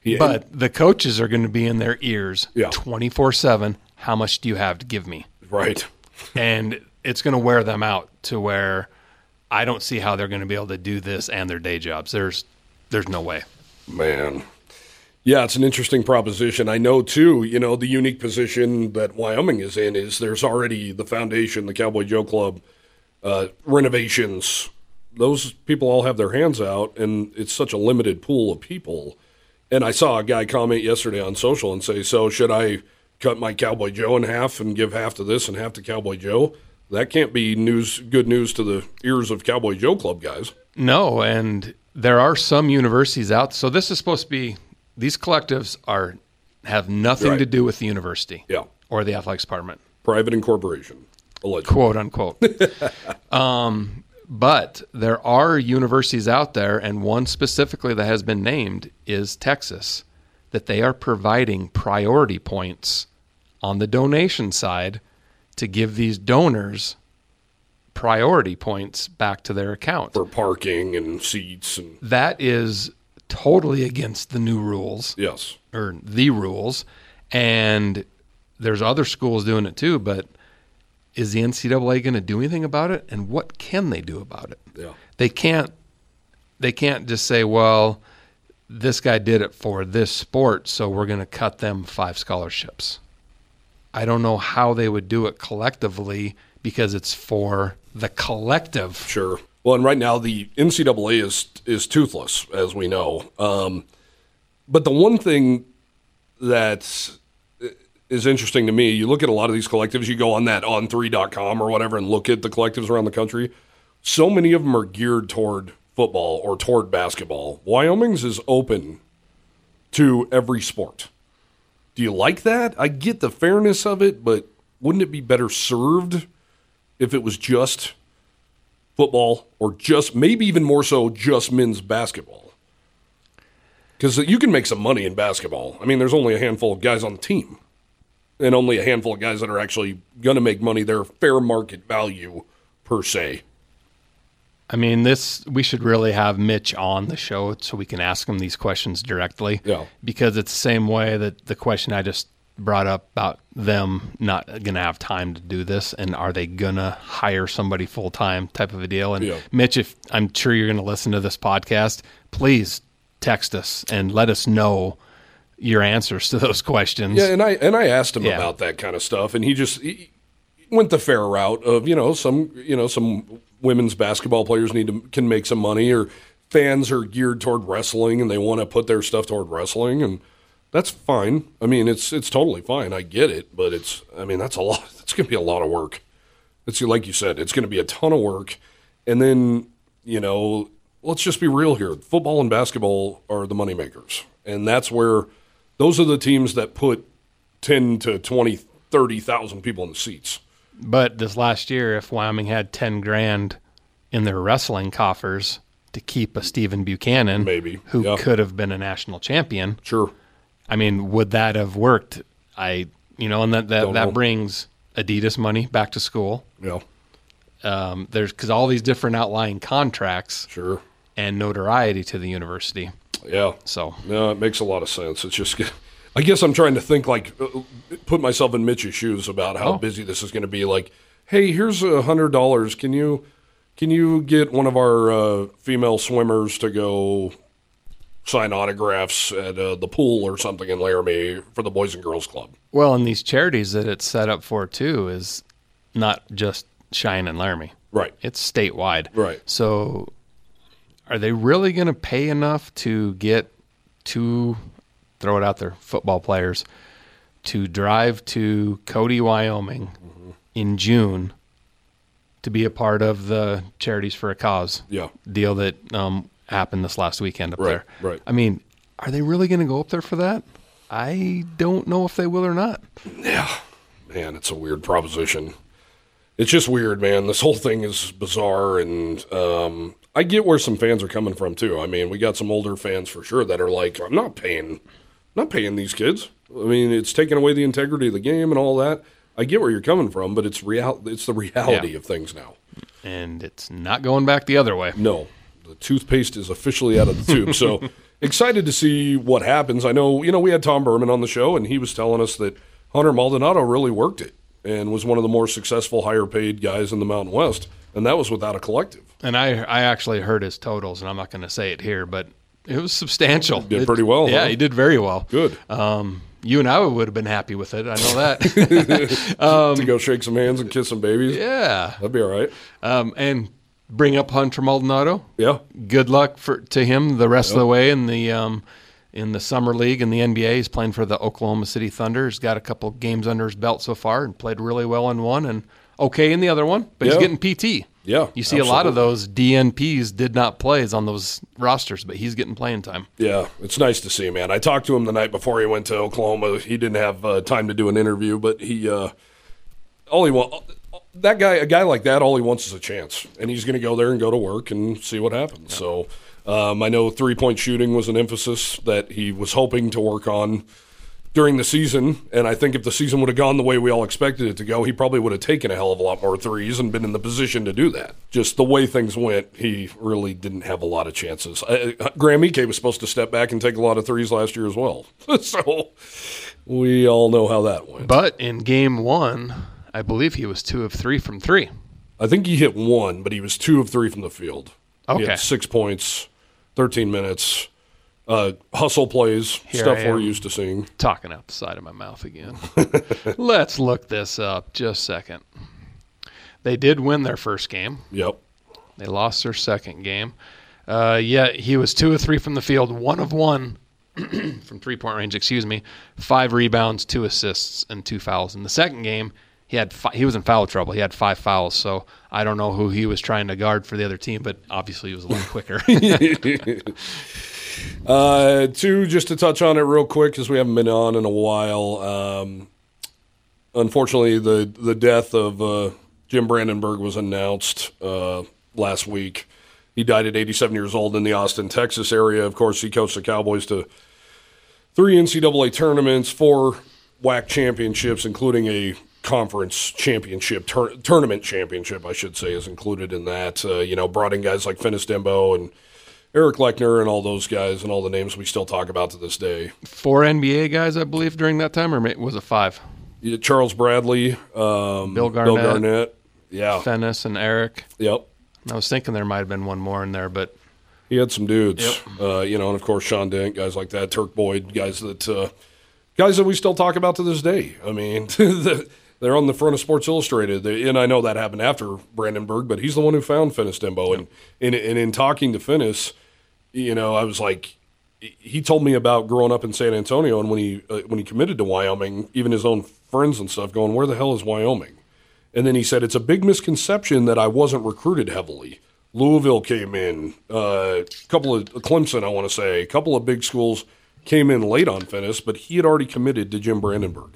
He, But the coaches are going to be in their ears Yeah. 24 7. How much do you have to give me? right. And it's going to wear them out to where I don't see how they're going to be able to do this and their day jobs. There's, there's no way. Man. Yeah, it's an interesting proposition. I know too, you know, the unique position that Wyoming is in is there's already the foundation, the Cowboy Joe Club, uh, renovations. Those people all have their hands out, and it's such a limited pool of people. And I saw a guy comment yesterday on social and say, So should I cut my Cowboy Joe in half and give half to this and half to Cowboy Joe? That can't be news, good news to the ears of Cowboy Joe Club guys. No, and there are some universities out. So this is supposed to be these collectives are have nothing Right. to do with the university Yeah. or the athletics department, Private incorporation, allegedly. quote unquote. um, but there are universities out there, and one specifically that has been named is Texas, that they are providing priority points on the donation side to give these donors priority points back to their account. for parking and seats and that is totally against the new rules. Yes. Or the rules. And there's other schools doing it too but is the ncaa going to do anything about it? And what can they do about it? Yeah. They can't they can't just say well this guy did it for this sport so we're going to cut them five scholarships. I don't know how they would do it collectively because it's for the collective. Sure well and right now the ncaa is is toothless as we know. Um, but the one thing that is interesting to me you look at a lot of these collectives you go on that on3.com or whatever and look at the collectives around the country so many of them are geared toward football or toward basketball. Wyoming's is open to every sport. Do you like that? I get the fairness of it but wouldn't it be better served if it was just football or just maybe even more so just men's basketball because you can make some money in basketball i mean there's only a handful of guys on the team and only a handful of guys that are actually going to make money their fair market value per se I mean, this we should really have Mitch on the show so we can ask him these questions directly. Yeah. Because it's the same way that the question I just brought up about them not going to have time to do this and are they going to hire somebody full time type of a deal. And Yeah. Mitch, if I'm sure you're going to listen to this podcast, please text us and let us know your answers to those questions. yeah and i and i asked him Yeah. about that kind of stuff and he just he went the fair route of you know some you know some women's basketball players need to can make some money or fans are geared toward wrestling and they want to put their stuff toward wrestling and that's fine. I mean, it's it's totally fine. I get it, but it's I mean, that's a lot. It's going to be a lot of work. It's like you said, it's going to be a ton of work. And then, you know, let's just be real here. Football and basketball are the moneymakers. And that's where those are the teams that put 10 to 20, 30,000 people in the seats. But this last year, if Wyoming had 10 grand in their wrestling coffers to keep a Stephen Buchanan, Maybe, who yeah. could have been a national champion, Sure. I mean, would that have worked? I, you know, and that that, Don't that know. brings Adidas money back to school. Yeah. Um, there's because all these different outlying contracts Sure. and notoriety to the university. Yeah. So No, it makes a lot of sense. It's just, I guess I'm trying to think like, uh, put myself in Mitch's shoes about how Oh. busy this is going to be. Like, hey, here's a hundred dollars. Can you, can you get one of our uh, female swimmers to go sign autographs at uh, the pool or something in Laramie for the Boys and Girls Club? well, and these charities that it's set up for too is not just Cheyenne and Laramie. Right. It's statewide. Right. So are they really going to pay enough to get two, throw it out there, football players to drive to Cody, Wyoming in June to be a part of the Charities for a Cause Yeah. deal that um, happened this last weekend up Right, there. right. I mean, are they really going to go up there for that? I don't know if they will or not. Yeah, man, it's a weird proposition. It's just weird, man. This whole thing is bizarre, and um, I get where some fans are coming from too. I mean, we got some older fans for sure that are like, "I'm not paying, I'm not paying these kids." I mean, it's taking away the integrity of the game and all that. I get where you're coming from, but it's real. It's the reality Yeah. of things now. And it's not going back the other way. No, the toothpaste is officially out of the tube. So excited to see what happens. I know, you know, we had Tom Burman on the show, and he was telling us that Hunter Maldonado really worked it and was one of the more successful, higher paid guys in the Mountain West, and that was without a collective. And I I actually heard his totals, and I'm not going to say it here, but it was substantial. Did It- pretty well, Yeah, huh? he did very well. Good Um, you and I would have been happy with it. I know that. to go shake some hands and kiss some babies. yeah. That'd be all right. Um, and bring up Hunter Maldonado. Yeah, Good luck for to him the rest of the way in the um, in the summer league in the NBA. He's playing for the Oklahoma City Thunder. He's got a couple games under his belt so far and played really well in one and okay in the other one. But Yeah. he's getting PT. Yeah, You see a lot of those DNPs did not plays on those rosters, but he's getting playing time. yeah. It's nice to see, man. I talked to him the night before he went to Oklahoma. He didn't have uh, time to do an interview, but he uh, all he want that guy, a guy like that, all he wants is a chance, and he's going to go there and go to work and see what happens. So um, I know three point shooting was an emphasis that he was hoping to work on during the season, and I think if the season would have gone the way we all expected it to go, he probably would have taken a hell of a lot more threes and been in the position to do that. Just the way things went, he really didn't have a lot of chances. Uh, Graham Ike was supposed to step back and take a lot of threes last year as well, so we all know how that went. But in game one, I believe he was two of three from three. I think he hit one, but he was two of three from the field. Okay. six points, 13 minutes, uh, hustle plays, Here stuff we're used to seeing. Talking out the side of my mouth again. Let's look this up just a second. They did win their first game. Yep. They lost their second game. Uh, yeah, he was two of three from the field, one of one from three point range. Excuse me. Five rebounds, two assists, and two fouls. In the second game, he had fi- he was in foul trouble. He had five fouls. So I don't know who he was trying to guard for the other team, but obviously he was a lot quicker. Uh, two, just to touch on it real quick, because we haven't been on in a while. Um, unfortunately, the the death of uh, Jim Brandenburg was announced uh, last week. He died at 87 years old in the Austin, Texas area. Of course, he coached the Cowboys to three NCAA tournaments, four WAC championships, including a conference championship, tur- tournament championship, I should say, is included in that. Uh, you know, brought in guys like Fennis Dembo and Eric Leckner and all those guys and all the names we still talk about to this day. Four NBA guys, I believe, during that time, or was it five? Yeah, Charles Bradley, um, Bill Bill Garnett. Garnett. Yeah. Fennis and Eric. Yep. I was thinking there might have been one more in there, but He had some dudes, uh, you know, and of course Sean Dent, guys like that, Turk Boyd, guys that uh, guys that we still talk about to this day. I mean, the, they're on the front of Sports Illustrated, They- and I know that happened after Brandenburg, but he's the one who found Fennis Dembo, and, and and in talking to Fennis, you know, I was like, he told me about growing up in San Antonio, and when he uh, when he committed to Wyoming, even his own friends and stuff going, "Where the hell is Wyoming?" And then he said, It's a big misconception that I wasn't recruited heavily. Louisville came in, uh, a couple of Clemson, I want to say, a couple of big schools came in late on Fennis, but he had already committed to Jim Brandenburg.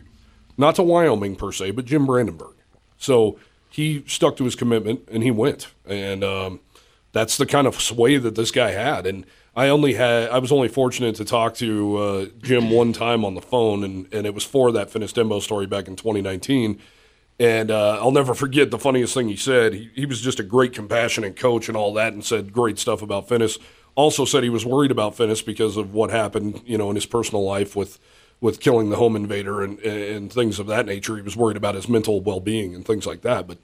Not to Wyoming per se, but Jim Brandenburg. So he stuck to his commitment and he went. And um, that's the kind of sway that this guy had. And I only had, I was only fortunate to talk to uh, Jim one time on the phone, and, and it was for that Fennis Dembo story back in 2019. And uh, I'll never forget the funniest thing he said. He, he was just a great, compassionate coach and all that, and said great stuff about Fennis. Also said he was worried about Fennis because of what happened, you know, in his personal life with with killing the home invader and and things of that nature. He was worried about his mental well being and things like that. But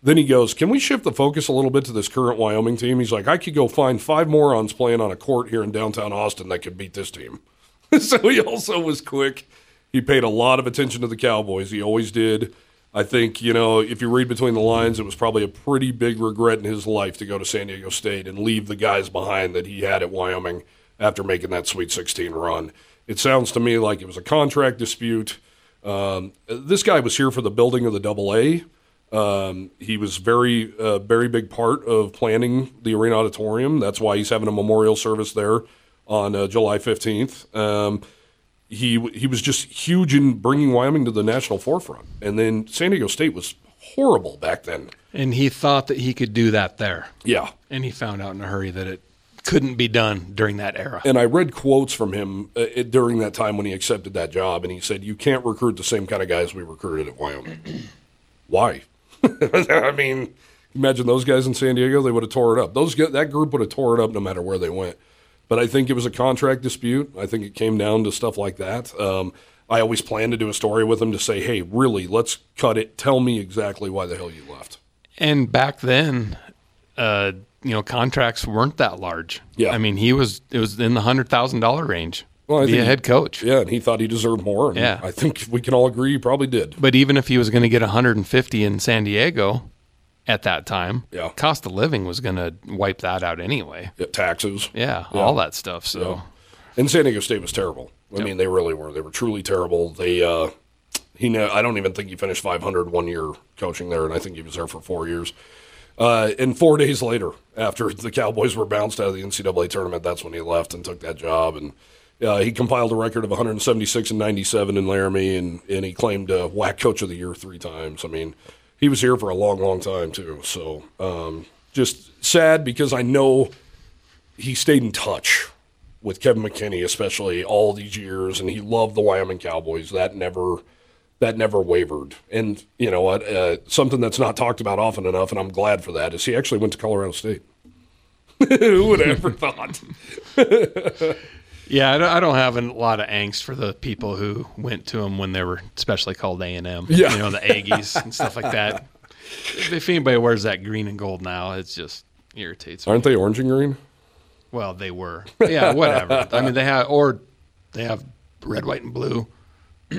then he goes, "Can we shift the focus a little bit to this current Wyoming team?" He's like, "I could go find five morons playing on a court here in downtown Austin that could beat this team." so he also was quick. He paid a lot of attention to the Cowboys. He always did. I think, you know, if you read between the lines, it was probably a pretty big regret in his life to go to San Diego State and leave the guys behind that he had at Wyoming after making that Sweet 16 run. It sounds to me like it was a contract dispute. Um, this guy was here for the building of the double A. Um, he was very, uh, very big part of planning the arena auditorium. That's why he's having a memorial service there on uh, July 15th. Um, he he was just huge in bringing Wyoming to the national forefront. And then San Diego State was horrible back then. And he thought that he could do that there. Yeah. And he found out in a hurry that it couldn't be done during that era. And I read quotes from him uh, during that time when he accepted that job, and he said, "You can't recruit the same kind of guys we recruited at Wyoming. Why? I mean, imagine those guys in San Diego; they would have tore it up. Those that group would have tore it up no matter where they went. But I think it was a contract dispute. I think it came down to stuff like that. Um, I always plan to do a story with him to say, "Hey, really, let's cut it. Tell me exactly why the hell you left." And back then, uh, you know, contracts weren't that large. Yeah. I mean, he was it was in the hundred thousand dollar range. Well, I be a head coach. Yeah, and he thought he deserved more. And Yeah. I think we can all agree he probably did. But even if he was going to get 150 in San Diego at that time, Yeah. cost of living was going to wipe that out anyway. Yeah, taxes. Yeah, all that stuff. So Yeah. And San Diego State was terrible. I mean, they really were. They were truly terrible. They, uh, he, ne- I don't even think he finished 500 one year coaching there, and I think he was there for four years. Uh, and four days later, after the Cowboys were bounced out of the NCAA tournament, that's when he left and took that job. And uh, he compiled a record of 176 and 97 in Laramie, and, and he claimed uh, WAC Coach of the Year three times. I mean, he was here for a long, long time too. So um, just sad because I know he stayed in touch with Kevin McKinney, especially all these years, and he loved the Wyoming Cowboys. That never, that never wavered. And you know what? Uh, something that's not talked about often enough, and I'm glad for that, is he actually went to Colorado State. Who would have ever thought? yeah, I don't, I don't have a lot of angst for the people who went to him when they were especially called A and M. Yeah. you know the Aggies and stuff like that. If anybody wears that green and gold now, it just irritates me. Aren't they orange and green? Well, they were. Yeah, whatever. I mean, they have or they have red, white, and blue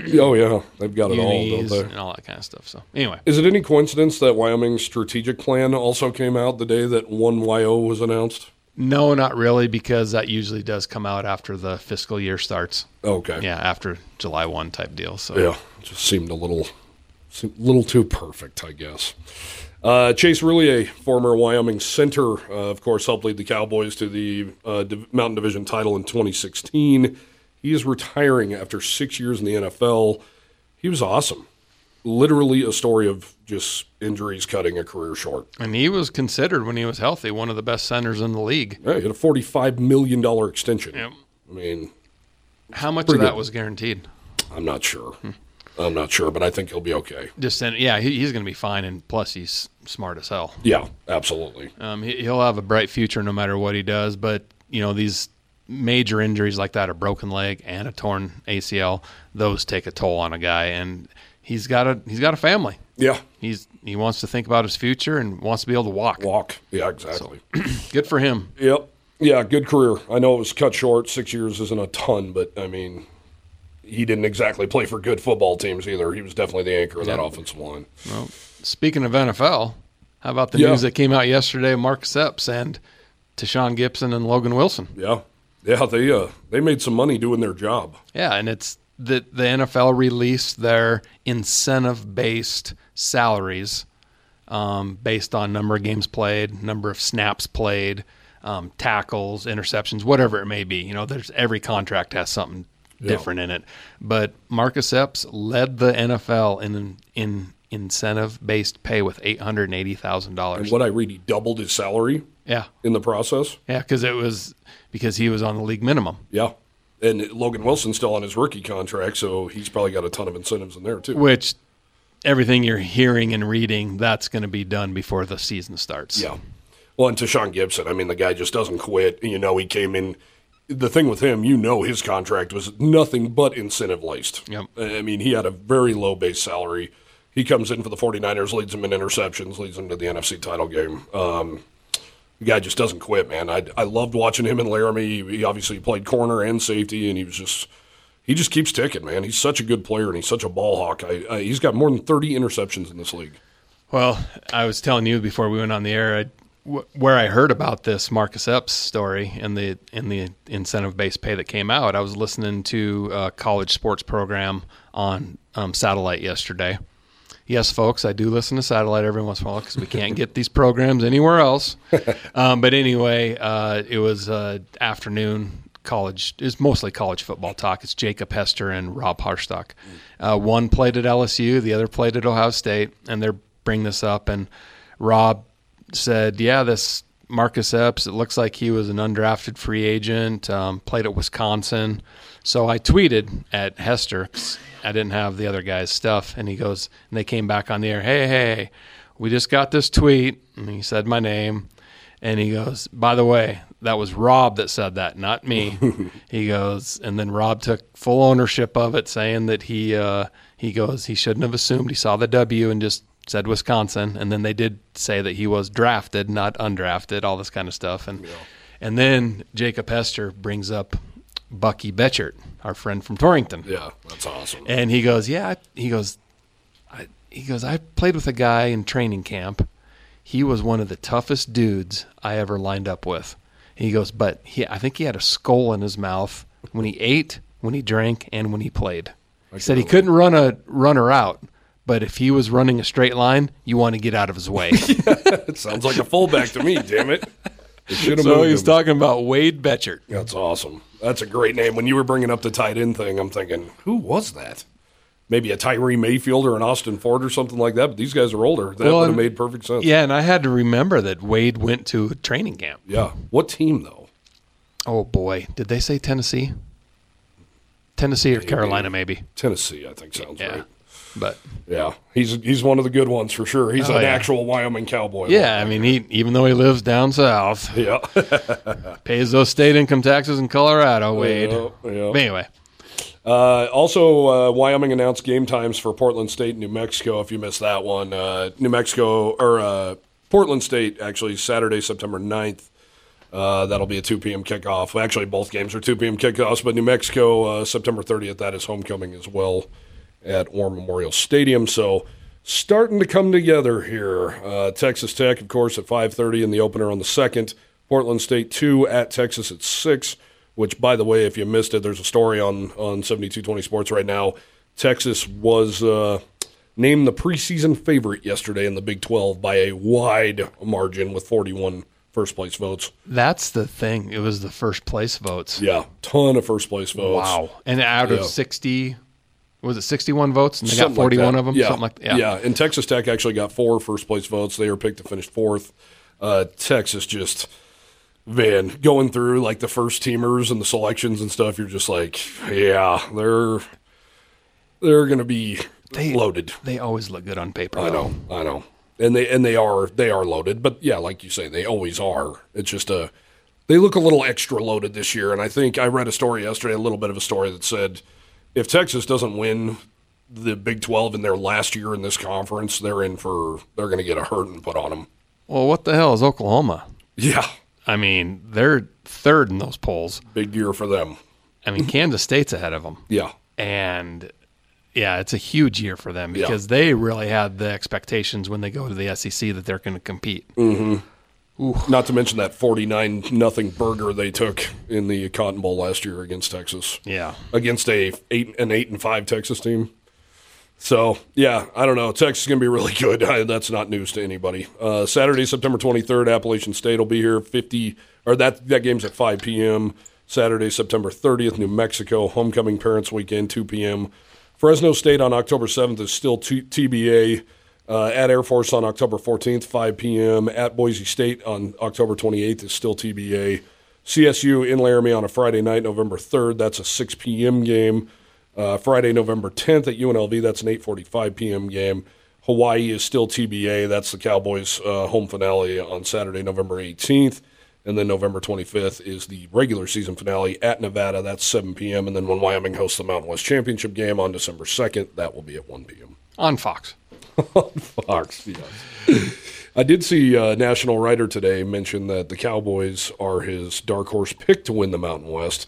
Oh yeah, they've got it all, unis don't they? and all that kind of stuff. So anyway, Is it any coincidence that Wyoming's strategic plan also came out the day that one YO was announced? no, not really, because that usually does come out after the fiscal year starts. Okay. Yeah, after July one type deal. So Yeah, it just seemed a little, seemed a little too perfect, I guess. Uh, Chase Roulier, former Wyoming center, uh, of course, helped lead the Cowboys to the uh, Div- Mountain Division title in 2016. He is retiring after six years in the NFL. He was awesome. Literally a story of just injuries cutting a career short. and he was considered when he was healthy one of the best centers in the league. Yeah, he had a $45 million extension. Yep. I mean, How much of that good. was guaranteed? I'm not sure. I'm not sure, but I think he'll be okay. Just send, yeah, he, he's going to be fine, and plus he's smart as hell. Yeah, absolutely. Um, he, he'll have a bright future no matter what he does. But you know these major injuries like that, a broken leg and a torn ACL, those take a toll on a guy, and he's got a he's got a family. Yeah, He's he wants to think about his future and wants to be able to walk. walk. Yeah, exactly. Good for him. Yep. Yeah, good career. I know it was cut short. Six years isn't a ton, but I mean, he didn't exactly play for good football teams either. He was definitely the anchor of that offensive line. Well, speaking of NFL, how about the Yeah. news that came out yesterday? Mark Epps and Tashaun Gipson and Logan Wilson. Yeah, yeah. They uh, they made some money doing their job. Yeah, and it's the the NFL released their incentive based salaries um, based on number of games played, number of snaps played, um, tackles, interceptions, whatever it may be. You know, there's every contract has something different in it. But Marcus Epps led the NFL in in incentive based pay with eight hundred and eighty thousand And dollars. And what I read, he doubled his salary Yeah, in the process. yeah, because it was because he was on the league minimum. Yeah. And Logan Wilson's still on his rookie contract, so he's probably got a ton of incentives in there too. which everything you're hearing and reading that's going to be done before the season starts Yeah. Well, and Tashaun Gipson, I mean, the guy just doesn't quit. You know, he came in. The thing with him, you know, his contract was nothing but incentive laced. Yep. I mean, he had a very low base salary. He comes in for the 49ers, leads them in interceptions, leads them to the NFC title game. Um, the guy just doesn't quit, man. I, I loved watching him in Laramie. He obviously played corner and safety, and he was just he just keeps ticking, man. He's such a good player, and he's such a ball hawk. I, I, he's got more than 30 interceptions in this league. well i was telling you before we went on the air where i heard about this marcus epps story and the in the incentive based pay that came out i was listening to a college sports program on um, satellite yesterday Yes, folks, I do listen to satellite every once in a while because we can't get these programs anywhere else. Um, but anyway, uh, it was uh, afternoon college. It's mostly college football talk. It's Jacob Hester and Rob Harstock. Uh, one played at LSU, the other played at Ohio State, and they're bring this up. And Rob said, "Yeah, this Marcus Epps. It looks like he was an undrafted free agent. Um, played at Wisconsin." So I tweeted at Hester. I didn't have the other guy's stuff, and he goes, and they came back on the air. Hey, hey, we just got this tweet, and he said my name. And he goes, by the way, that was Rob that said that, not me. he goes, and then Rob took full ownership of it, saying that he uh, he goes, he shouldn't have assumed he saw the W and just said Wisconsin. And then they did say that he was drafted, not undrafted, all this kind of stuff. And and then Jacob Hester brings up Bucky Betchert, our friend from Torrington. Yeah, that's awesome. And he goes, yeah. He goes, I, he goes. I played with a guy in training camp. He was one of the toughest dudes I ever lined up with. He goes, but he, I think he had a skull in his mouth when he ate, when he drank, and when he played. He said he couldn't run a runner out, but if he was running a straight line, you want to get out of his way. It sounds like a fullback to me. Damn it! They should have so he's him. talking about Wade Betchert. That's awesome. That's a great name. When you were bringing up the tight end thing, I'm thinking, who was that? Maybe a Tyree Mayfield or an Austin Fort or something like that. But these guys are older. That Well, would have made perfect sense. Yeah, and I had to remember that Wade went to a training camp. Yeah. What team though? Oh boy, did they say Tennessee? Tennessee or Carolina, maybe. Tennessee, I think sounds Yeah, right. But Yeah, he's he's one of the good ones for sure. He's Oh, an yeah. actual Wyoming cowboy. yeah, I mean, he even though he lives down south, yeah. pays those state income taxes in Colorado. Wade. Yeah, yeah. Anyway, Uh, also, uh, Wyoming announced game times for Portland State New Mexico. If you missed that one, uh, New Mexico or uh, Portland State actually Saturday, September 9th. Uh, that'll be a 2 p.m. kickoff. Actually, both games are 2 p.m. kickoffs, but New Mexico, uh, September 30th, that is homecoming as well at War Memorial Stadium. So starting to come together here. Uh, Texas Tech, of course, at 5:30 in the opener on the second. Portland State two at Texas at six. Which, by the way, if you missed it, there's a story on on 7220 Sports right now. Texas was uh, named the preseason favorite yesterday in the Big 12 by a wide margin with 41 first place votes. that's the thing. It was the first place votes. Yeah, ton of first place votes. Wow. And out of Yeah. 60, was it 61 votes? And they Something got 41 like of them? Yeah. Something like that. Yeah. and Texas Tech actually got four first place votes. They were picked to finish fourth. Uh, Texas just, man, going through like the first teamers and the selections and stuff, you're just like, yeah, they're they're going to be They- loaded. They always look good on paper. I though. know, I know, and they and they are they are loaded. But yeah, like you say, they always are. It's just a they look a little extra loaded this year. And I think I read a story yesterday, a little bit of a story that said if Texas doesn't win the Big Twelve in their last year in this conference, they're in for they're going to get a hurting put on them. Well, what the hell is Oklahoma? Yeah, I mean, they're third in those polls. big year for them. I mean, Kansas State's ahead of them. Yeah, And yeah, it's a huge year for them Yeah. because they really had the expectations when they go to the SEC that they're going to compete. Mm-hmm. Not to mention that forty nine nothing burger they took in the Cotton Bowl last year against Texas. Yeah. against a eight an eight and five Texas team. So yeah, I don't know. Texas is going to be really good. I, that's not news to anybody. Uh, Saturday, September twenty third, Appalachian State will be here. Fifty or that that game's at five p.m. Saturday, September thirtieth, New Mexico homecoming parents weekend, two p.m. Fresno State on October seventh is still t- TBA. Uh, at Air Force on October 14th, 5 p.m. At Boise State on October 28th is still TBA. CSU in Laramie on a Friday night, November 3rd. That's a 6 p.m. game. Uh, Friday, November 10th at UNLV. That's an 8:45 p.m. game. Hawaii is still TBA. That's the Cowboys' uh, home finale on Saturday, November 18th. And then November 25th is the regular season finale at Nevada. That's 7 p.m. And then when Wyoming hosts the Mountain West Championship game on December 2nd, that will be at 1 p.m. On Fox. Fox, yes. I did see a national writer today mention that the Cowboys are his dark horse pick to win the Mountain West.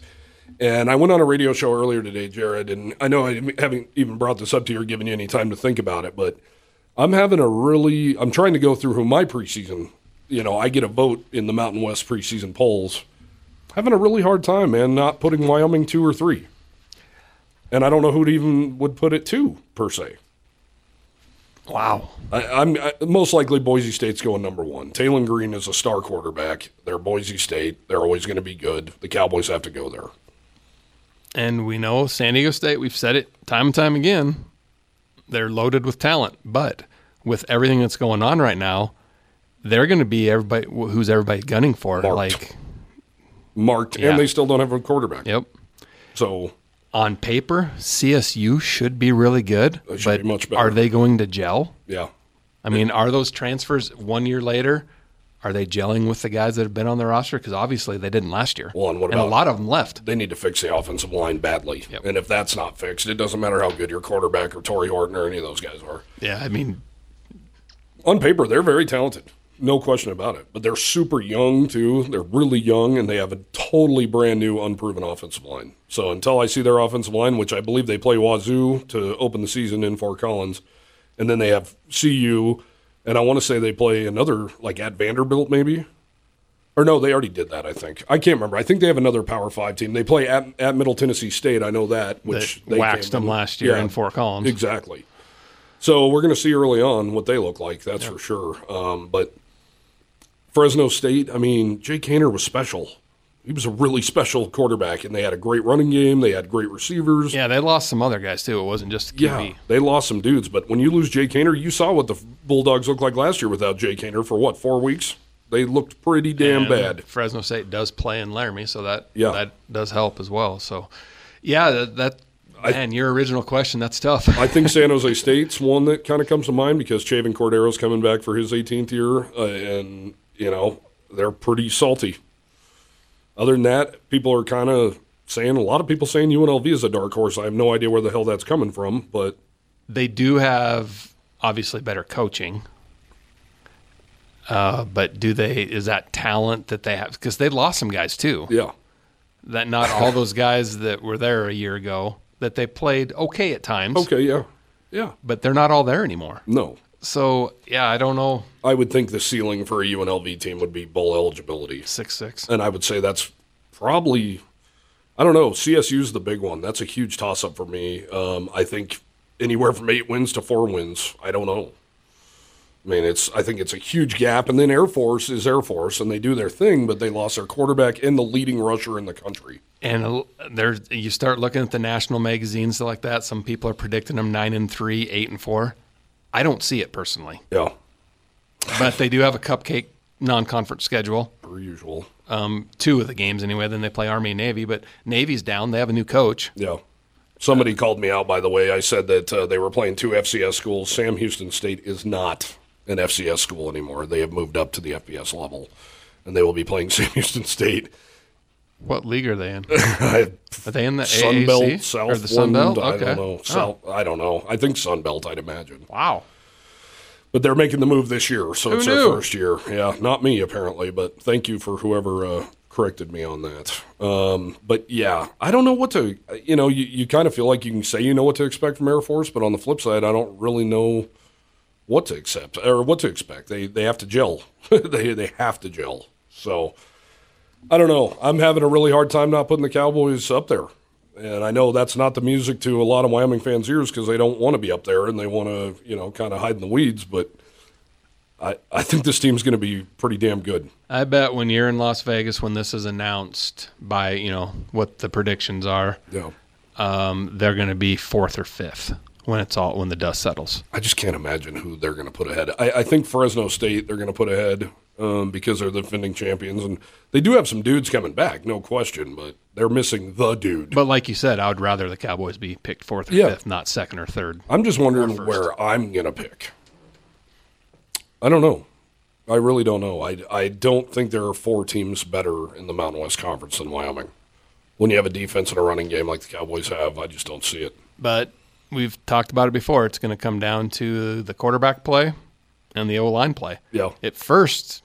And I went on a radio show earlier today, Jared, and I know I haven't even brought this up to you or given you any time to think about it, but I'm having a really, I'm trying to go through who my preseason, you know, I get a vote in the Mountain West preseason polls. Having a really hard time, man, not putting Wyoming two or three. And I don't know who even would put it two, per se. Wow. I, I'm I, most likely Boise State's going number one. Taylen Green is a star quarterback. They're Boise State. They're always going to be good. The Cowboys have to go there. And we know San Diego State, we've said it time and time again, they're loaded with talent. But with everything that's going on right now, they're going to be everybody who's everybody gunning for. Marked. Like, Marked, Yeah. and they still don't have a quarterback. yep. So On paper, CSU should be really good, should but be much better. are they going to gel? yeah, I mean, are those transfers one year later? Are they gelling with the guys that have been on the roster? Because obviously they didn't last year. Well, and what a about- lot of them left. they need to fix the offensive line badly. Yep. And if that's not fixed, it doesn't matter how good your quarterback or Tory Horton or any of those guys are. Yeah, I mean, On paper, they're very talented. No question about it. But they're super young, too. They're really young, and they have a totally brand new, unproven offensive line. So until I see their offensive line, which I believe they play Wazoo to open the season in Fort Collins, and then they have CU, and I want to say they play another, like at Vanderbilt, maybe. Or no, they already did that, I think. I can't remember. I think they have another Power Five team. They play at, at Middle Tennessee State. I know that, which that they waxed them in- last year Yeah. in Fort Collins. Exactly. So we're going to see early on what they look like. That's for sure. Um, but Fresno State, I mean, Jake Haener was special. He was a really special quarterback, and they had a great running game. They had great receivers. Yeah, they lost some other guys too. It wasn't just QB. Yeah, they lost some dudes, but when you lose Jake Haener, you saw what the Bulldogs looked like last year without Jake Haener for what four weeks. They looked pretty damn And bad. Fresno State does play in Laramie, so that Yeah. that does help as well. So, yeah, that, that man, your original question that's tough. I think San Jose State's one that kind of comes to mind because Chevan Cordeiro's coming back for his 18th year, uh, and you know they're pretty salty. Other than that, people are kind of saying a lot of people saying UNLV is a dark horse. I have no idea where the hell that's coming from, but they do have obviously better coaching. Uh, but do they? Is that talent that they have? Because they lost some guys too. yeah, That not all those guys that were there a year ago that they played okay at times. okay, yeah, yeah, but they're not all there anymore. no. So yeah, I don't know. I would think the ceiling for a UNLV team would be bowl eligibility, Six six. and I would say that's probably I don't know. CSU's the big one. That's a huge toss up for me. Um, I think anywhere from eight wins to four wins. I don't know. I mean, it's. I think it's a huge gap. And then Air Force is Air Force, and they do their thing, but they lost their quarterback and the leading rusher in the country. And there's you start looking at the national magazines like that. Some people are predicting them nine and three, eight and four. I don't see it personally, Yeah, but they do have a cupcake non-conference schedule. per usual. Um, two of the games anyway. Then they play Army and Navy, but Navy's down. They have a new coach. Yeah. Somebody called me out, by the way. I said that uh, they were playing two FCS schools. Sam Houston State is not an FCS school anymore. They have moved up to the FBS level, and they will be playing Sam Houston State. What league are they in? Are they in the Sun AAC Belt, Southland. or the Sun Belt? I Okay. don't know. Oh, South, I don't know. I think Sun Belt. I'd imagine. wow. But they're making the move this year, so Who it's knew? their first year. Yeah, not me apparently, but thank you for whoever uh, corrected me on that. Um, but yeah, I don't know what to. You know, you, you kind of feel like you can say you know what to expect from Air Force, but on the flip side, I don't really know what to accept or what to expect. They they have to gel. they they have to gel. So I don't know. I'm having a really hard time not putting the Cowboys up there. And I know that's not the music to a lot of Wyoming fans' ears because they don't want to be up there and they want to, you know, kind of hide in the weeds. But I, I think this team's going to be pretty damn good. I bet when you're in Las Vegas, when this is announced by you know what the predictions are, Yeah. um, they're going to be fourth or fifth when it's all when the dust settles. I just can't imagine who they're going to put ahead. I, I think Fresno State they're going to put ahead um, because they're the defending champions, and they do have some dudes coming back, no question. But they're missing the dude. But like you said, I would rather the Cowboys be picked fourth or Yeah. fifth, not second or third. I'm just wondering where I'm going to pick. I don't know. I really don't know. I, I don't think there are four teams better in the Mountain West Conference than Wyoming. When you have a defense and a running game like the Cowboys have, I just don't see it. But we've talked about it before. It's going to come down to the quarterback play and the O line play. Yeah. At first,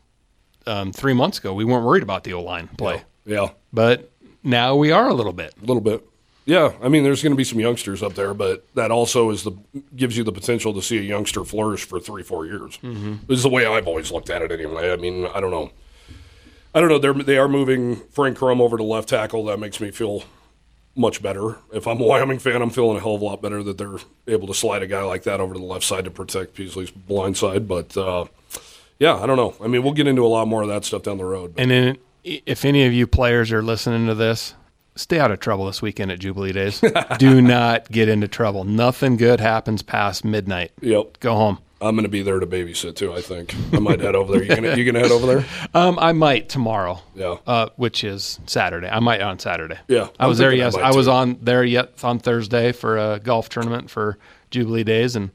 um, three months ago, we weren't worried about the O line play, Yeah, but now we are a little bit. a little bit. Yeah, I mean, there's going to be some youngsters up there, but that also is the gives you the potential to see a youngster flourish for three, four years. Mm-hmm. This is the way I've always looked at it, anyway. I mean, I don't know. I don't know. They're they are moving Frank Crum over to left tackle. That makes me feel much better. If I'm a Wyoming fan, I'm feeling a hell of a lot better that they're able to slide a guy like that over to the left side to protect Peasley's blind side. But uh, yeah, I don't know. I mean, we'll get into a lot more of that stuff down the road. But And then, if any of you players are listening to this, stay out of trouble this weekend at Jubilee Days. Do not get into trouble. Nothing good happens past midnight. yep, Go home. I'm going to be there to babysit too. I think I might head over there. You gonna you gonna head over there? Um, I might tomorrow. Yeah. Uh, which is Saturday. I might on Saturday. Yeah, I was there. thinking I Yes, I was too. on there yet on Thursday for a golf tournament for Jubilee Days, and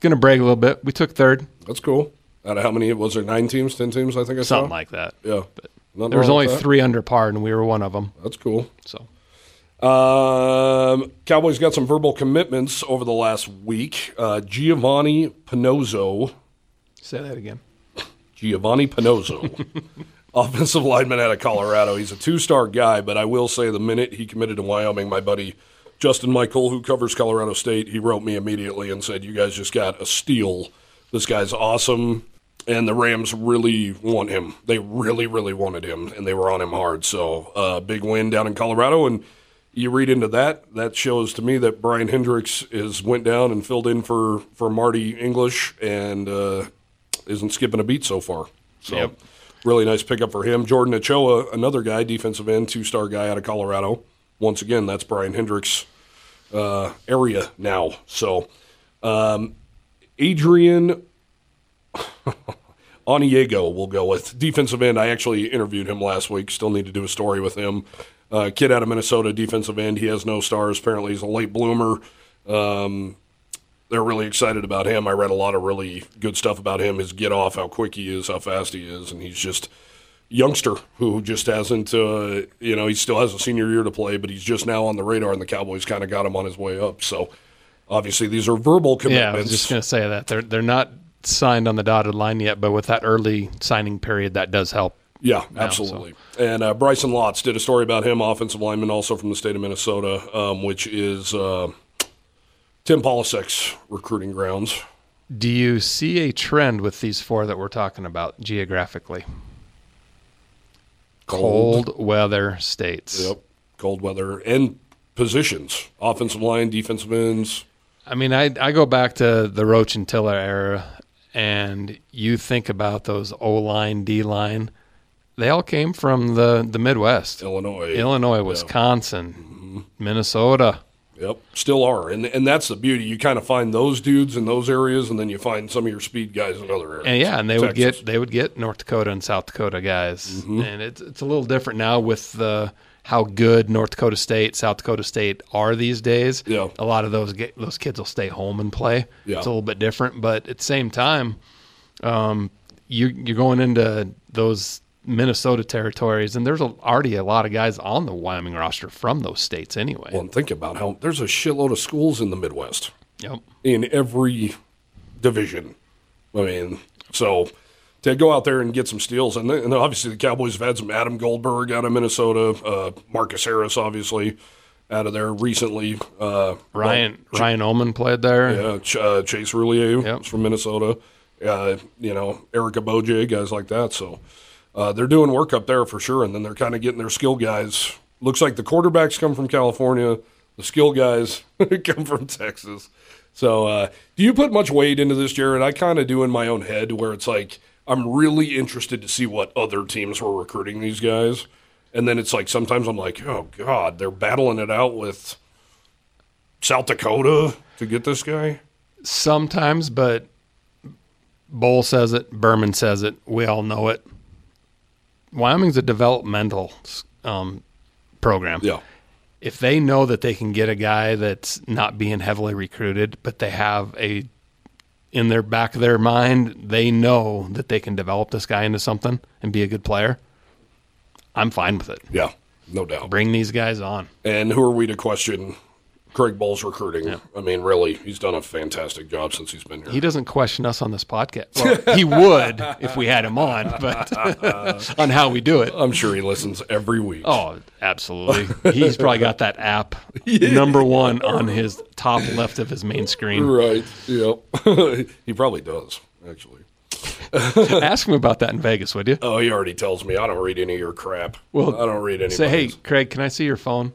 gonna brag a little bit. We took third, That's cool. Out of how many was there? Nine teams, ten teams? I think I saw. something like that. Yeah, Nothing There was only with three under par, and we were one of them. That's cool. So Um, Cowboys got some verbal commitments over the last week. Uh, Giovanni Pinozzo, say that again. Giovanni Pinozzo, offensive lineman out of Colorado. He's a two-star guy, but I will say the minute he committed to Wyoming, my buddy Justin Michael, who covers Colorado State, he wrote me immediately and said, "You guys just got a steal. This guy's awesome." And the Rams really want him. They really, really wanted him, and they were on him hard. So, uh, big win down in Colorado, and you read into that. That shows to me that Brian Hendricks is went down and filled in for for Marty English, and uh, isn't skipping a beat so far. So, Yep. really nice pickup for him. Jordan Ochoa, another guy, defensive end, two star guy out of Colorado. Once again, that's Brian Hendricks' uh, area now. So, um, Adrian Oniego will go with defensive end. I actually interviewed him last week. Still need to do a story with him. Uh, kid out of Minnesota, defensive end. He has no stars. Apparently, he's a late bloomer. Um, they're really excited about him. I read a lot of really good stuff about him. His get off, how quick he is, how fast he is, and he's just youngster who just hasn't. Uh, you know, he still has a senior year to play, but he's just now on the radar, and the Cowboys kind of got him on his way up. So. Obviously, these are verbal commitments. Yeah, I was just gonna say that they're they're not signed on the dotted line yet, but with that early signing period, that does help. Yeah, absolutely. And uh, Bryson Lotz did a story about him, offensive lineman, also from the state of Minnesota, um, which is uh, Tim Polasek's recruiting grounds. Do you see a trend with these four that we're talking about geographically? Cold weather states. Yep. Cold weather and positions, offensive line, defensive ends. I mean, I I go back to the Roach and Tiller era, and you think about those O line, D line. They all came from the the Midwest, Illinois. Illinois, Wisconsin, Minnesota. Yep, still are, and and that's the beauty. You kind of find those dudes in those areas, and then you find some of your speed guys in other areas. And yeah, and they would get they would get North Dakota and South Dakota guys, Mm-hmm. and it's it's a little different now with the how good North Dakota State, South Dakota State are these days. Yeah. a lot of those get, those kids will stay home and play. Yeah. It's a little bit different, but at the same time, um, you you're going into those Minnesota territories, and there's a, already a lot of guys on the Wyoming roster from those states anyway. Well, and think about how there's a shitload of schools in the Midwest. yep. in every division. I mean, so to go out there and get some steals, and, then, and obviously the Cowboys have had some Adam Goldberg out of Minnesota, uh, Marcus Harris obviously out of there recently. Uh, Ryan Ryan Ullman played there. yeah, Ch- uh, Chase Roulier Yep. from Minnesota. Uh, you know, Erica Boje, guys like that. So uh, they're doing work up there for sure, and then they're kind of getting their skill guys. Looks like the quarterbacks come from California, the skill guys come from Texas. So, uh, do you put much weight into this, Jared? I kind of do in my own head, where it's like I'm really interested to see what other teams were recruiting these guys, and then it's like sometimes I'm like, oh god, they're battling it out with South Dakota to get this guy. Sometimes, but Bohl says it, Burman says it, we all know it. Wyoming's a developmental um, program. Yeah. If they know that they can get a guy that's not being heavily recruited, but they have a in their back of their mind, they know that they can develop this guy into something and be a good player. I'm fine with it. Yeah, no doubt. Bring these guys on. And who are we to question Craig Bohl's recruiting? I mean, really, he's done a fantastic job since he's been here. He doesn't question us on this podcast. Well, he would if we had him on, but on how we do it. I'm sure he listens every week. Oh, absolutely. He's probably got that app number one on his top left of his main screen. Right. Yep. he probably does, actually. Ask him about that in Vegas, would you? Oh, he already tells me I don't read any of your crap. Well, I don't read any. Say, hey, Craig, can I see your phone?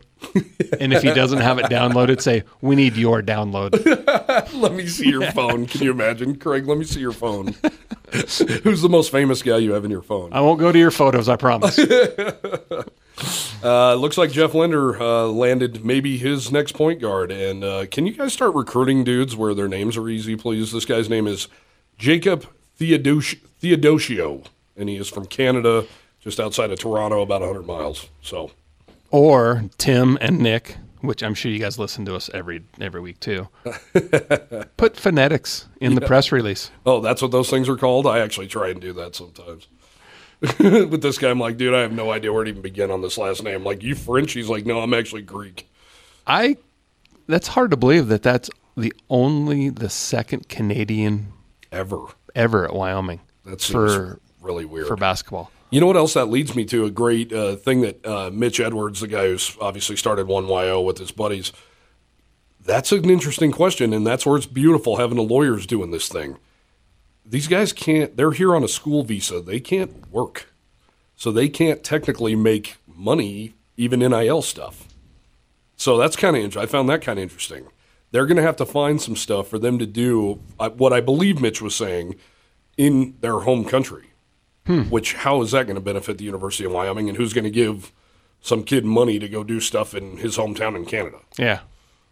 and if he doesn't have it downloaded, say, we need your download. let me see your phone. Can you imagine, Craig? Let me see your phone. Who's the most famous guy you have in your phone? I won't go to your photos, I promise. Uh, looks like Jeff Linder uh, landed maybe his next point guard. And uh, can you guys start recruiting dudes where their names are easy, please? This guy's name is Jacob Theodos- Theodosiou, and he is from Canada, just outside of Toronto, about 100 miles. So, or Tim and Nick, which I'm sure you guys listen to us every every week too. Put phonetics in the press release. oh, that's what those things are called. I actually try and do that sometimes. With this guy, I'm like, dude, I have no idea where to even begin on this last name. Like, you French? He's like, no, I'm actually Greek. I that's hard to believe that that's the only the second Canadian Ever. Ever at Wyoming That's for really weird. for basketball. You know what else that leads me to? A great uh, thing that uh, Mitch Edwards, the guy who's obviously started 1Wyo with his buddies, that's an interesting question, and that's where it's beautiful having the lawyers doing this thing. These guys can't, they're here on a school visa. They can't work. So they can't technically make money, even NIL stuff. So that's kind of interesting. I found that kind of interesting. They're going to have to find some stuff for them to do uh, what I believe Mitch was saying in their home country. Which how is that going to benefit the University of Wyoming, and who's going to give some kid money to go do stuff in his hometown in Canada? Yeah,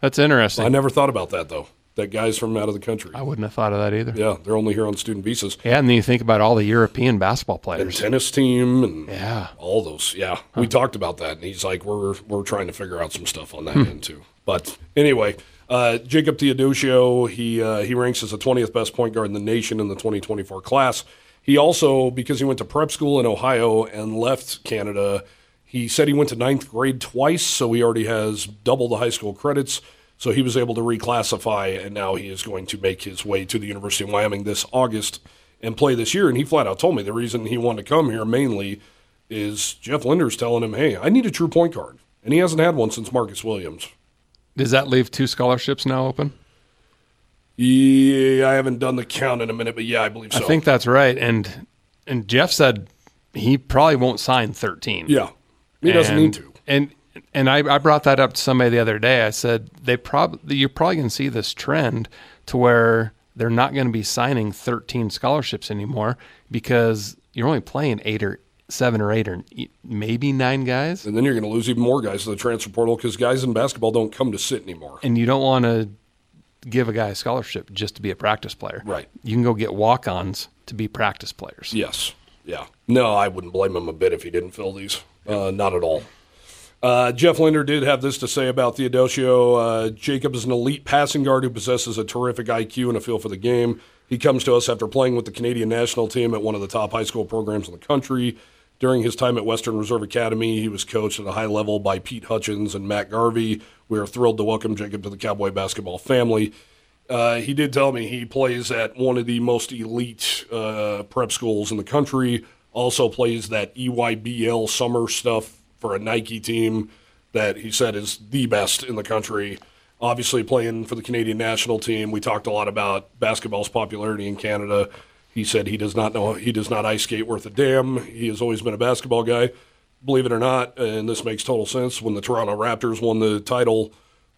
that's interesting. I never thought about that though. That guys from out of the country. I wouldn't have thought of that either. Yeah, they're only here on student visas. Yeah, and then you think about all the European basketball players, And tennis team and Yeah. all those. Yeah, we talked about that, and he's like, we're we're trying to figure out some stuff on that end too. But anyway, uh, Jacob Theodosiou, he uh, he ranks as the 20th best point guard in the nation in the 2024 class. He also, because he went to prep school in Ohio and left Canada, he said he went to ninth grade twice, so he already has double the high school credits. So he was able to reclassify, and now he is going to make his way to the University of Wyoming this August and play this year. And he flat out told me the reason he wanted to come here mainly is Jeff Linder's telling him, "Hey, I need a true point guard," and he hasn't had one since Marcus Williams. Does that leave two scholarships now open? Yeah, I haven't done the count in a minute, but yeah, I believe so. I think that's right. And and Jeff said he probably won't sign 13. yeah, he doesn't need to. And and I, I brought that up to somebody the other day. I said they probably you're probably going to see this trend to where they're not going to be signing 13 scholarships anymore because you're only playing eight or seven or eight or maybe nine guys, And then you're going to lose even more guys to the transfer portal because guys in basketball don't come to sit anymore. and you don't want to give a guy a scholarship just to be a practice player. Right. You can go get walk-ons to be practice players. Yes. Yeah. No, I wouldn't blame him a bit if he didn't fill these. Uh, not at all. Uh, Jeff Linder did have this to say about Theodosiou. Uh, Jacob is an elite passing guard who possesses a terrific IQ and a feel for the game. He comes to us after playing with the Canadian national team at one of the top high school programs in the country. During his time at Western Reserve Academy, he was coached at a high level by Pete Hutchins and Matt Garvey. We are thrilled to welcome Jacob to the Cowboy basketball family. Uh, he did tell me he plays at one of the most elite uh, prep schools in the country. Also plays that EYBL summer stuff for a Nike team that he said is the best in the country. Obviously, playing for the Canadian national team. We talked a lot about basketball's popularity in Canada. He said he does not know he does not ice skate worth a damn. He has always been a basketball guy. Believe it or not, and this makes total sense. When the Toronto Raptors won the title,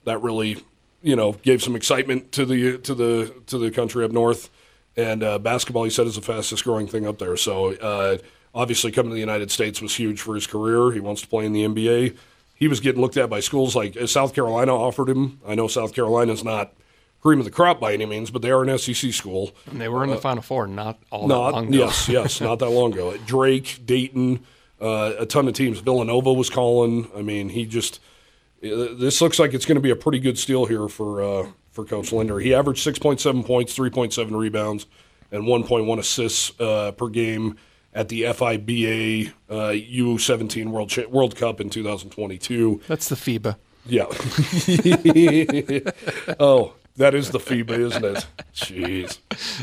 that really, you know, gave some excitement to the to the to the country up north. And uh, basketball, he said, is the fastest growing thing up there. So uh, obviously, coming to the United States was huge for his career. He wants to play in the NBA. He was getting looked at by schools like uh, South Carolina offered him. I know South Carolina's not cream of the crop by any means, but they are an SEC school. And they were in the Final Four not all that Not long ago. yes, yes, not that long ago. Drake, Dayton, uh, a ton of teams. Villanova was calling. I mean, he just. uh, This looks like it's going to be a pretty good steal here for uh, for Coach Linder. He averaged six point seven points, three point seven rebounds, and one point one assists uh, per game at the FIBA uh, U seventeen World Cha- World Cup in two thousand twenty two. That's the FIBA. Yeah. oh, that is the FIBA, isn't it? Jeez.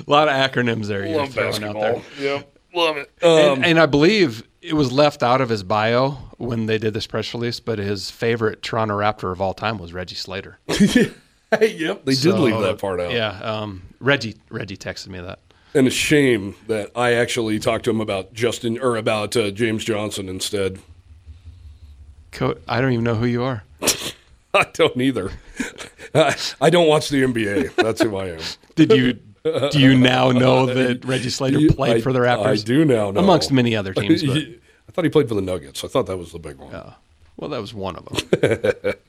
A lot of acronyms there Love basketball. there. Yep. Love it. and, and I believe it was left out of his bio when they did this press release, but his favorite Toronto Raptor of all time was Reggie Slater. Hey, yep, they did So, leave that part out. Yeah, um, Reggie Reggie texted me that. And a shame that I actually talked to him about Justin or about uh, James Johnson instead. Co- I don't even know who you are. I don't either. I, don't watch the NBA. That's who I am. Did you? Do you now know that Reggie Slater played I- for the Raptors? I do now know. amongst many other teams. But, I thought he played for the Nuggets. I thought that was the big one. Oh. well, that was one of them.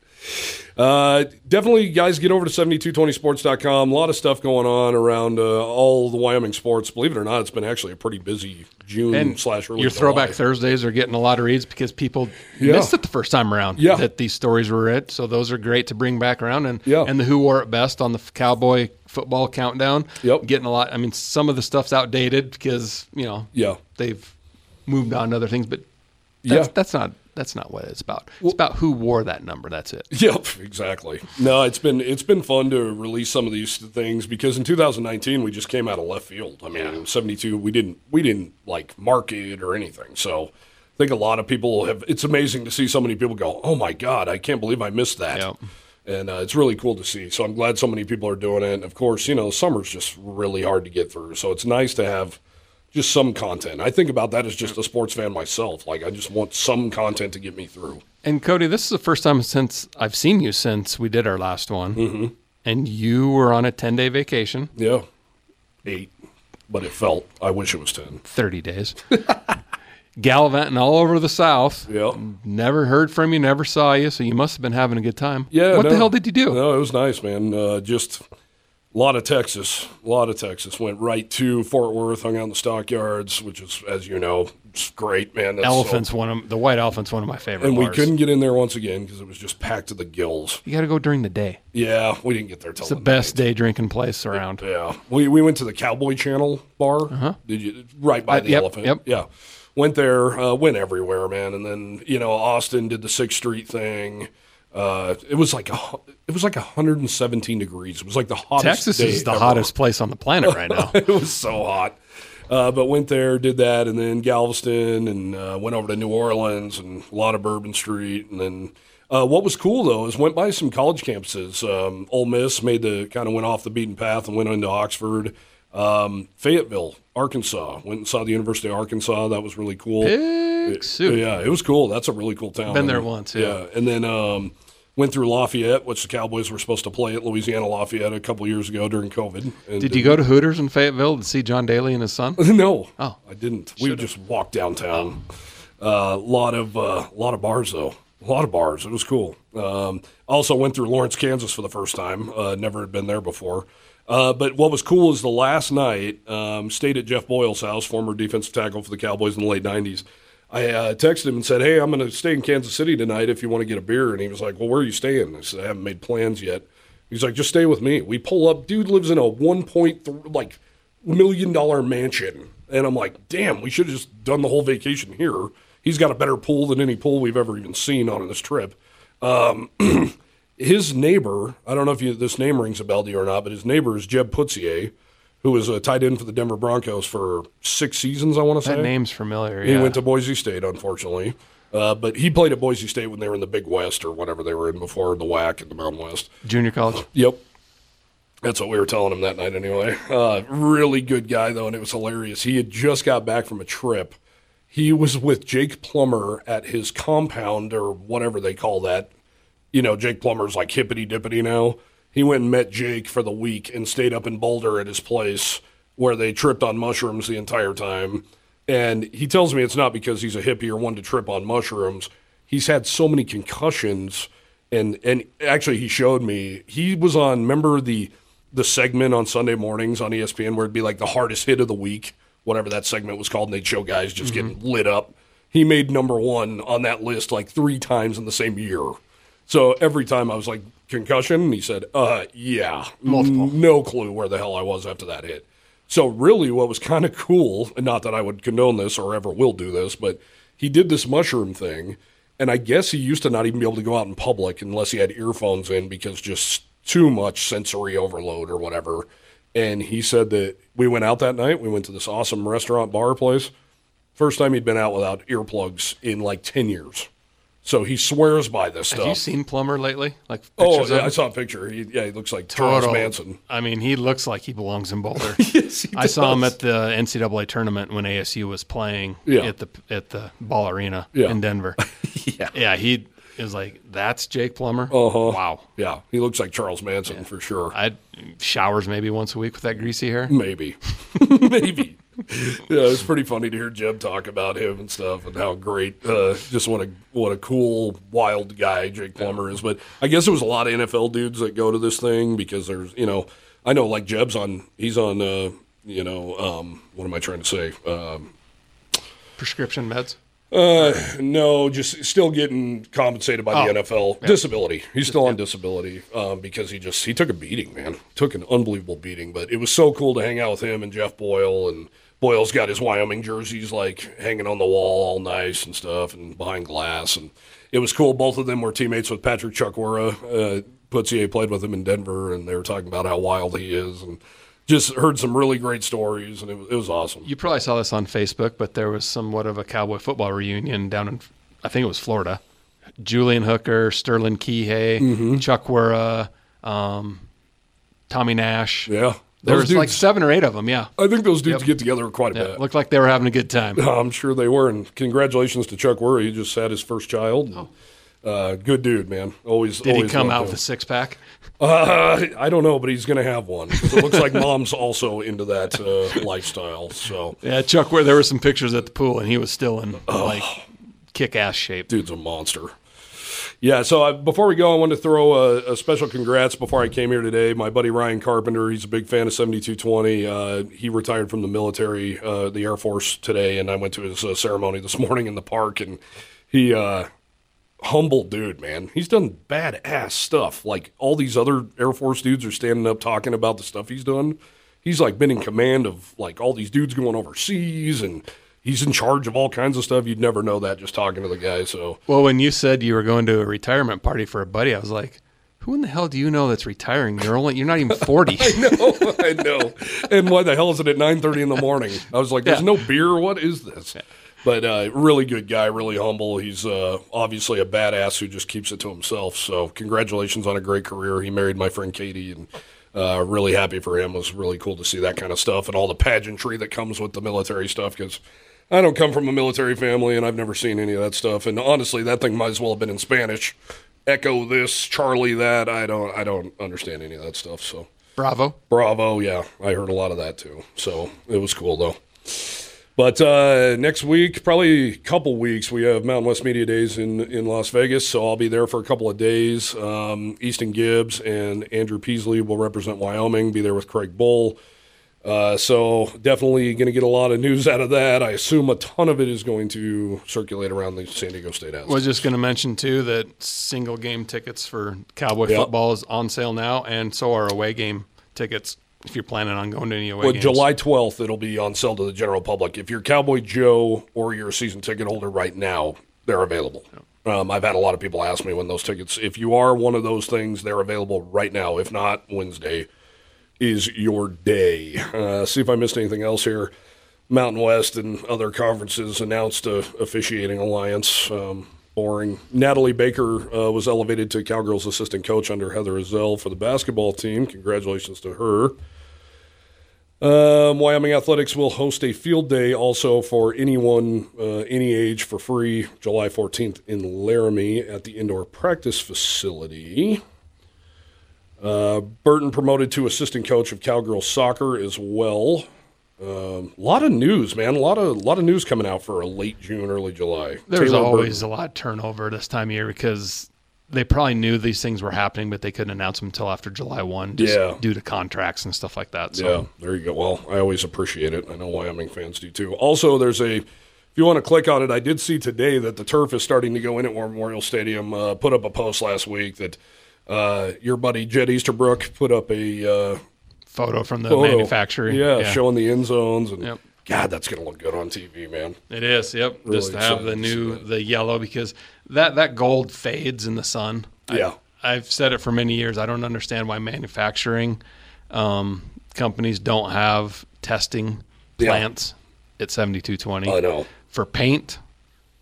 Uh, definitely, guys, get over to 7220sports.com. A lot of stuff going on around uh, all the Wyoming sports. Believe it or not, it's been actually a pretty busy June And slash early your throwback July. Thursdays are getting a lot of reads because people Yeah. missed it the first time around. Yeah. that these stories were it. So those are great to bring back around. And Yeah. and the who wore it best on the Cowboy football countdown. Yep. getting a lot. I mean, some of the stuff's outdated because you know Yeah. they've moved on to other things, but that's, Yeah. that's not that's not what it's about. It's about who wore that number. That's it. Yep, exactly. No, it's been it's been fun to release some of these things because in 2019 we just came out of left field. I mean, in 72 we didn't we didn't like market or anything. So I think a lot of people have. It's amazing to see so many people go, "Oh my god, I can't believe I missed that." Yep. And uh, it's really cool to see. So I'm glad so many people are doing it. And of course, you know, summer's just really hard to get through. So it's nice to have just some content. I think about that as just a sports fan myself. Like I just want some content to get me through. And Cody, this is the first time since I've seen you since we did our last one, mm-hmm. and you were on a ten day vacation, Yeah, eight, but it felt. I wish it was ten. thirty days, gallivanting all over the South. Yeah, Never heard from you, never saw you, so you must have been having a good time. yeah. What no. the hell did you do? No, it was nice, man. Uh, just a lot of Texas, a lot of Texas. Went right to Fort Worth, hung out in the stockyards, which is, as you know, great, man. That's so- Elephants, one of the white elephants, one of my favorite. and we couldn't get in there once again because it was just packed to the gills. You got to go during the day. Yeah, we didn't get there till It's the best day drinking place around. Yeah, we we went to the Cowboy Channel bar. Did you right by Uh, the yep, elephant? yep. Yeah, went there, uh, went everywhere, man. And then you know Austin did the Sixth Street thing. Uh, it was like a it was like 117 degrees. It was like the hottest. Texas is the ever. hottest place on the planet right now. it was so hot. Uh, but went there, did that, and then Galveston, and uh, went over to New Orleans, and a lot of Bourbon Street, and then uh, what was cool though is went by some college campuses. Um, Ole Miss made the kind of went off the beaten path and went into Oxford. Um, Fayetteville, Arkansas, went and saw the University of Arkansas. That was really cool. Suit. Yeah, it was cool. That's a really cool town. Been there once, yeah. and then um, went through Lafayette, which the Cowboys were supposed to play at Louisiana Lafayette a couple years ago during COVID. And Did you go to Hooters in Fayetteville to see John Daly and his son? no, Oh. I didn't. We just walked downtown. A lot of uh, lot of bars though. A lot of bars. It was cool. Um, also went through Lawrence, Kansas for the first time. Uh, never had been there before. Uh, but what was cool is the last night um, stayed at Jeff Boyle's house, former defensive tackle for the Cowboys in the late '90s. I uh, texted him and said, "Hey, I'm going to stay in Kansas City tonight. If you want to get a beer." And he was like, "Well, where are you staying?" I said, "I haven't made plans yet." He's like, "Just stay with me." We pull up. Dude lives in a 1.3 like million dollar mansion, and I'm like, "Damn, we should have just done the whole vacation here." He's got a better pool than any pool we've ever even seen on this trip. Um, his neighbor, I don't know if you, this name rings a bell to you or not, but his neighbor is Jeb Putzier, who was a tight end for the Denver Broncos for six seasons, I want to say. That name's familiar. He yeah. went to Boise State, unfortunately. Uh, but he played at Boise State when they were in the Big West or whatever they were in before the WAC and the Mountain West. junior college. Yep. That's what we were telling him that night anyway. Uh, really good guy, though, and it was hilarious. He had just got back from a trip. He was with Jake Plummer at his compound or whatever they call that. You know, Jake Plummer's like hippity dippity now. He went and met Jake for the week and stayed up in Boulder at his place where they tripped on mushrooms the entire time. And he tells me it's not because he's a hippie or one to trip on mushrooms. He's had so many concussions and and actually he showed me he was on remember the the segment on Sunday mornings on ESPN where it'd be like the hardest hit of the week, whatever that segment was called, and they'd show guys just mm-hmm. getting lit up. He made number one on that list like three times in the same year. So every time I was like concussion, and he said, "Uh, yeah, multiple, no clue where the hell I was after that hit." So really, what was kind of cool, and not that I would condone this or ever will do this, but he did this mushroom thing, and I guess he used to not even be able to go out in public unless he had earphones in because just too much sensory overload or whatever. And he said that we went out that night. We went to this awesome restaurant bar place. First time he'd been out without earplugs in like ten years. So he swears by this stuff. Have you seen Plummer lately? Like Oh, yeah, I saw a picture. He, yeah, he looks like Charles Manson. I mean, he looks like he belongs in Boulder. Yes, I saw him at the NCAA tournament when ASU was playing Yeah. at the at the Ball Arena Yeah. in Denver. Yeah. yeah, he is like, "That's Jake Plummer." Uh-huh. Wow. Yeah, he looks like Charles Manson for sure. I showers maybe once a week with that greasy hair. Maybe. Maybe. Yeah, it's pretty funny to hear Jeb talk about him and stuff and how great, uh, just what a what a cool, wild guy Jake Plummer is. But I guess it was a lot of NFL dudes that go to this thing because there's, you know, I know like Jeb's on, he's on, uh, you know, um, what am I trying to say? Um, Prescription meds. uh, no, just still getting compensated by the Oh. NFL. Disability. He's still on disability um, because he just he took a beating, man. Took an unbelievable beating. But it was so cool to hang out with him and Jeff Boyle. And Boyle's got his Wyoming jerseys like hanging on the wall, all nice and stuff, and behind glass. And it was cool. Both of them were teammates with Patrick Chukwurah. Uh, Putzier played with him in Denver, and they were talking about how wild he is and. Just heard some really great stories, and it was, it was awesome. You probably saw this on Facebook, but there was somewhat of a cowboy football reunion down in, I think it was Florida. Julian Hooker, Sterling Kihei, Mm-hmm. Chukwurah, um, Tommy Nash. Yeah, There Those was like seven or eight of them. Yeah, I think those dudes get together quite a yeah. bit. looked like they were having a good time. I'm sure they were, and congratulations to Chukwurah. He just had his first child. Uh, good dude, man. Always. Oh. Did he come out with a six pack? Uh, I don't know, but he's going to have one. 'Cause It looks like mom's also into that uh, lifestyle. So, Yeah, Chuck. Where there were some pictures at the pool, and he was still in Oh. like kick ass shape. dude's a monster. Yeah, so I, before we go, I wanted to throw a, a special congrats before I came here today. My buddy Ryan Carpenter, he's a big fan of 7220. Uh, he retired from the military, uh, the Air Force today, and I went to his uh, ceremony this morning in the park, and he, uh, humble dude, man. He's done badass stuff. Like all these other Air Force dudes are standing up talking about the stuff he's done. He's like been in command of like all these dudes going overseas and he's in charge of all kinds of stuff. You'd never know that just talking to the guy. So Well, when you said you were going to a retirement party for a buddy, I was like, "Who in the hell do you know that's retiring? You're only you're not even 40." I know, I know. And why the hell is it at nine thirty in the morning? I was like, "There's Yeah. no beer. What is this?" But uh, really good guy, really humble. He's uh, obviously a badass who just keeps it to himself. So congratulations on a great career. He married my friend Katie, and uh, really happy for him. It was really cool to see that kind of stuff and all the pageantry that comes with the military stuff because. I don't come from a military family, and I've never seen any of that stuff. And honestly, that thing might as well have been in Spanish. Echo this, Charlie that. I don't, I don't understand any of that stuff. So Bravo. Bravo, yeah, I heard a lot of that too. So it was cool though. But uh, next week, probably a couple weeks, we have Mountain West Media Days in, in Las Vegas. So I'll be there for a couple of days. Um, Easton Gibbs and Andrew Peasley will represent Wyoming, be there with Craig Bohl. Uh, so definitely going to get a lot of news out of that. I assume a ton of it is going to circulate around the San Diego State House. Was just going to mention too that single game tickets for Cowboy Yep. football is on sale now, and so are away game tickets if you're planning on going to any away Well, games. July 12th, it'll be on sale to the general public. If you're Cowboy Joe or you're a season ticket holder right now, they're available. Um, I've had a lot of people ask me when those tickets, if you are one of those things, they're available right now. If not, Wednesday is your day. Uh, see if I missed anything else here. Mountain West and other conferences announced a officiating alliance. Um, boring. Natalie Baker uh, was elevated to Cowgirls assistant coach under Heather Ezell for the basketball team. Congratulations to her. Um, Wyoming Athletics will host a field day also for anyone, uh, any age, for free, July 14th in Laramie at the indoor practice facility. Uh, Burton promoted to assistant coach of Cowgirls soccer as well. A lot of news, man. A lot of a lot of news coming out for a late June, early July. There's Taylor always Burton. a lot of turnover this time of year because they probably knew these things were happening, but they couldn't announce them until after July 1 just Yeah. due to contracts and stuff like that. Yeah, there you go. Well, I always appreciate it. I know Wyoming fans do too. Also, there's a, if you want to click on it, I did see today that the turf is starting to go in at War Memorial Stadium. Uh, put up a post last week that uh, your buddy Jed Easterbrook put up a uh, photo from the photo. manufacturer. Yeah, showing the end zones. And Yep. God, that's going to look good on TV, man. It is, yep. just to have the excited to see new the yellow because that that gold fades in the sun. Yeah. I, I've said it for many years. I don't understand why manufacturing um, companies don't have testing Yeah. plants at seventy two twenty I know. for paint.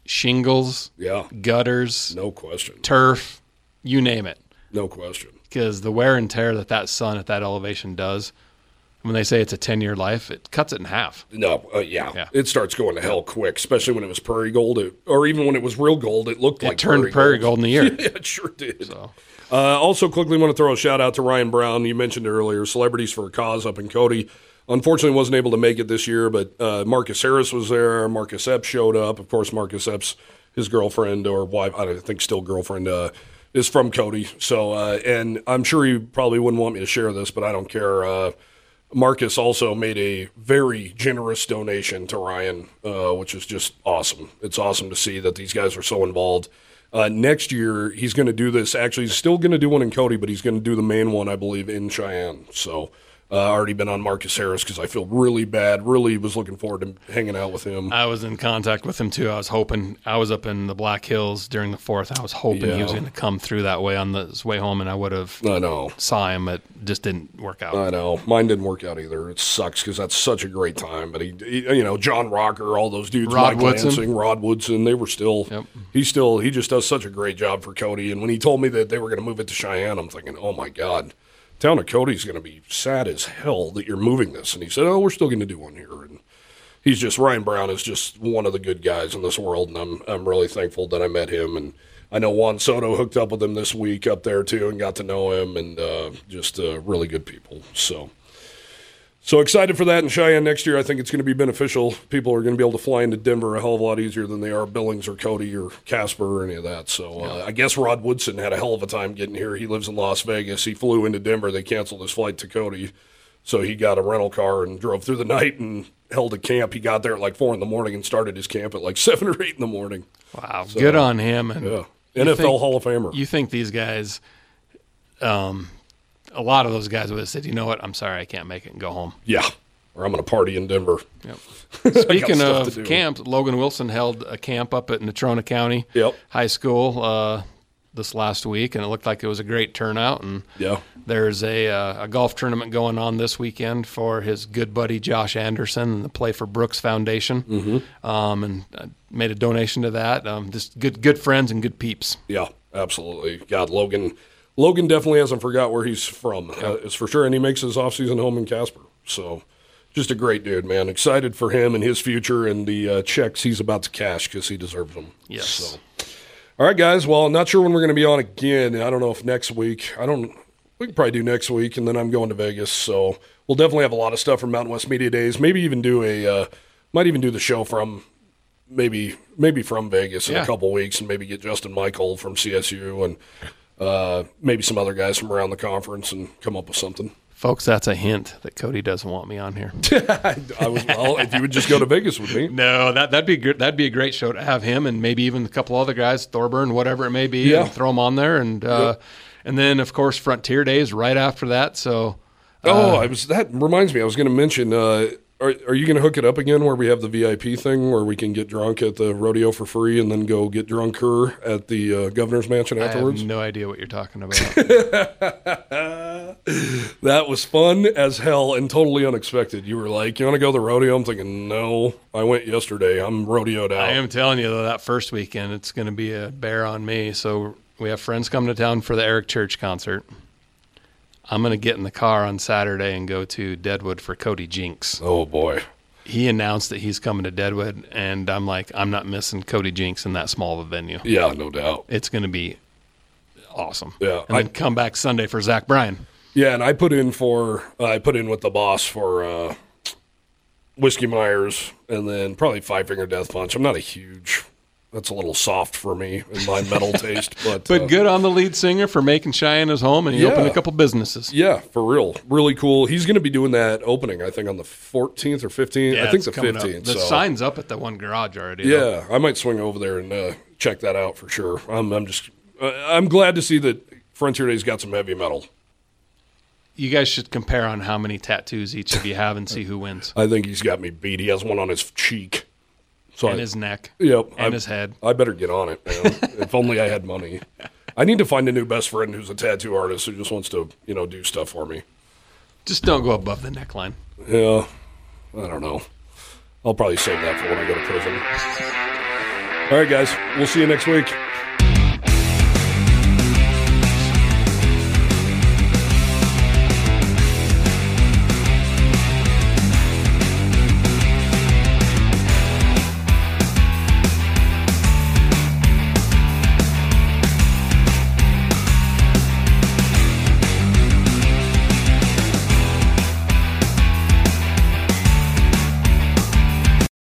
shingles, Yeah, gutters, no question. turf, you name it. No question. Because the wear and tear that that sun at that elevation does, when they say it's a 10 year life, it cuts it in half. No, uh, yeah. Yeah. it starts going to hell quick, especially when it was prairie gold, it, or even when it was real gold. It looked It like turned prairie gold in the year. yeah, it sure did. Uh, also, quickly want to throw a shout out to Ryan Brown. You mentioned earlier, celebrities for a cause up in Cody. Unfortunately, wasn't able to make it this year, but uh, Marcus Harris was there. Marcus Epps showed up. Of course, Marcus Epps, his girlfriend or wife, I think still girlfriend, uh, is from Cody. So, uh, and I'm sure he probably wouldn't want me to share this, but I don't care. Uh, Marcus also made a very generous donation to Ryan, uh, which is just awesome. It's awesome to see that these guys are so involved. Uh, next year, he's going to do this. Actually, he's still going to do one in Cody, but he's going to do the main one, I believe, in Cheyenne. So, uh, already been on Marcus Harris because I feel really bad. Really was looking forward to hanging out with him. I was in contact with him too. I was hoping, I was up in the Black Hills during the fourth. I was hoping he was going to come through that way on the, his way home, and I would have I know. saw him. It just didn't work out. I know. Mine didn't work out either. It sucks because that's such a great time. But he, he- you know, John Rocker, all those dudes, Rod Mike Woodson. Lansing, Rod Woodson, they were still. Yep. He still. He just does such a great job for Cody. And when he told me that they were going to move it to Cheyenne, I'm thinking, oh my god, town of Cody's going to be sad as hell that you're moving this. And he said, oh, we're still going to do one here. And he's just Ryan Brown is just one of the good guys in this world, and I'm I'm really thankful that I met him. And I know Juan Soto hooked up with him this week up there too, and got to know him, and uh, just uh, really good people. So. So excited for that in Cheyenne next year. I think it's going to be beneficial. People are going to be able to fly into Denver a hell of a lot easier than they are Billings or Cody or Casper or any of that. So uh, I guess Rod Woodson had a hell of a time getting here. He lives in Las Vegas. He flew into Denver. They canceled his flight to Cody, so he got a rental car and drove through the night and held a camp. He got there at like four in the morning and started his camp at like seven or eight in the morning. Wow, good on him. And Yeah, NFL think- Hall of Famer. You think these guys, um, a lot of those guys would have said, you know what, I'm sorry, I can't make it and go home. yeah, or I'm going to party in Denver. Speaking of camps, Logan Wilson held a camp up at Natrona County Yep. High School uh, this last week, and it looked like it was a great turnout. And Yeah, there's a, uh, a golf tournament going on this weekend for his good buddy Josh Anderson and the Play for Brooks Foundation, mm-hmm. um, and uh, made a donation to that. Um, just good good friends and good peeps. Yeah, absolutely. God, Logan. Logan definitely hasn't forgot where he's from. Uh, it's for sure, and he makes his off-season home in Casper. So, just a great dude, man. Excited for him and his future and the uh, checks he's about to cash because he deserves them. Yes. So, all right, guys. Well, not sure when we're going to be on again. I don't know if next week. I don't. We can probably do next week, and then I'm going to Vegas, so we'll definitely have a lot of stuff from Mountain West Media Days. Maybe even do a. Uh, might even do the show from maybe maybe from Vegas in Yeah. a couple weeks, and maybe get Justin Michael from CSU and uh, maybe some other guys from around the conference and come up with something. Folks, that's a hint that Cody doesn't want me on here. I was well, if you would just go to Vegas with me. No, that that'd be good. That'd be a great show to have him and maybe even a couple other guys, Thorburn, whatever it may be, Yeah. and throw them on there. And uh, and then of course Frontier Days right after that. So Oh, I was that reminds me. I was going to mention. Are are you going to hook it up again where we have the VIP thing where we can get drunk at the rodeo for free and then go get drunker at the uh, governor's mansion I afterwards? have no idea what you're talking about. That was fun as hell and totally unexpected. You were like, "You want to go to the rodeo?" I'm thinking, "No, I went yesterday. I'm rodeoed out." I am telling you though, that first weekend it's going to be a bear on me. So we have friends coming to town for the Eric Church concert. I'm going to get in the car on Saturday and go to Deadwood for Cody Jinks. Oh boy. He announced that he's coming to Deadwood, and I'm like, I'm not missing Cody Jinks in that small of a venue. Yeah, no doubt. It's going to be awesome. Yeah, and then I- come back Sunday for Zach Bryan. Yeah, and I put in for uh, I put in with the boss for uh, whiskey Myers, and then probably Five Finger Death Punch. I'm not a huge. That's a little soft for me in my metal taste, but But uh, good on the lead singer for making Cheyenne his home, and he Yeah. opened a couple businesses. Yeah, for real, really cool. He's going to be doing that opening, I think, on the 14th or 15th. I think it's the coming up. 15th. The so. sign's up at the one garage already. though. Yeah, I might swing over there and uh, check that out for sure. I'm, I'm just, uh, I'm glad to see that Frontier Day's got some heavy metal. You guys should compare on how many tattoos each of you have and see who wins. I think he's got me beat. He has one on his cheek. So And I, his neck. Yep. And I, his head. I better get on it, man. if only I had money. I need to find a new best friend who's a tattoo artist who just wants to, you know, do stuff for me. Just don't go above the neckline. Yeah. I don't know. I'll probably save that for when I go to prison. All right, guys. We'll see you next week.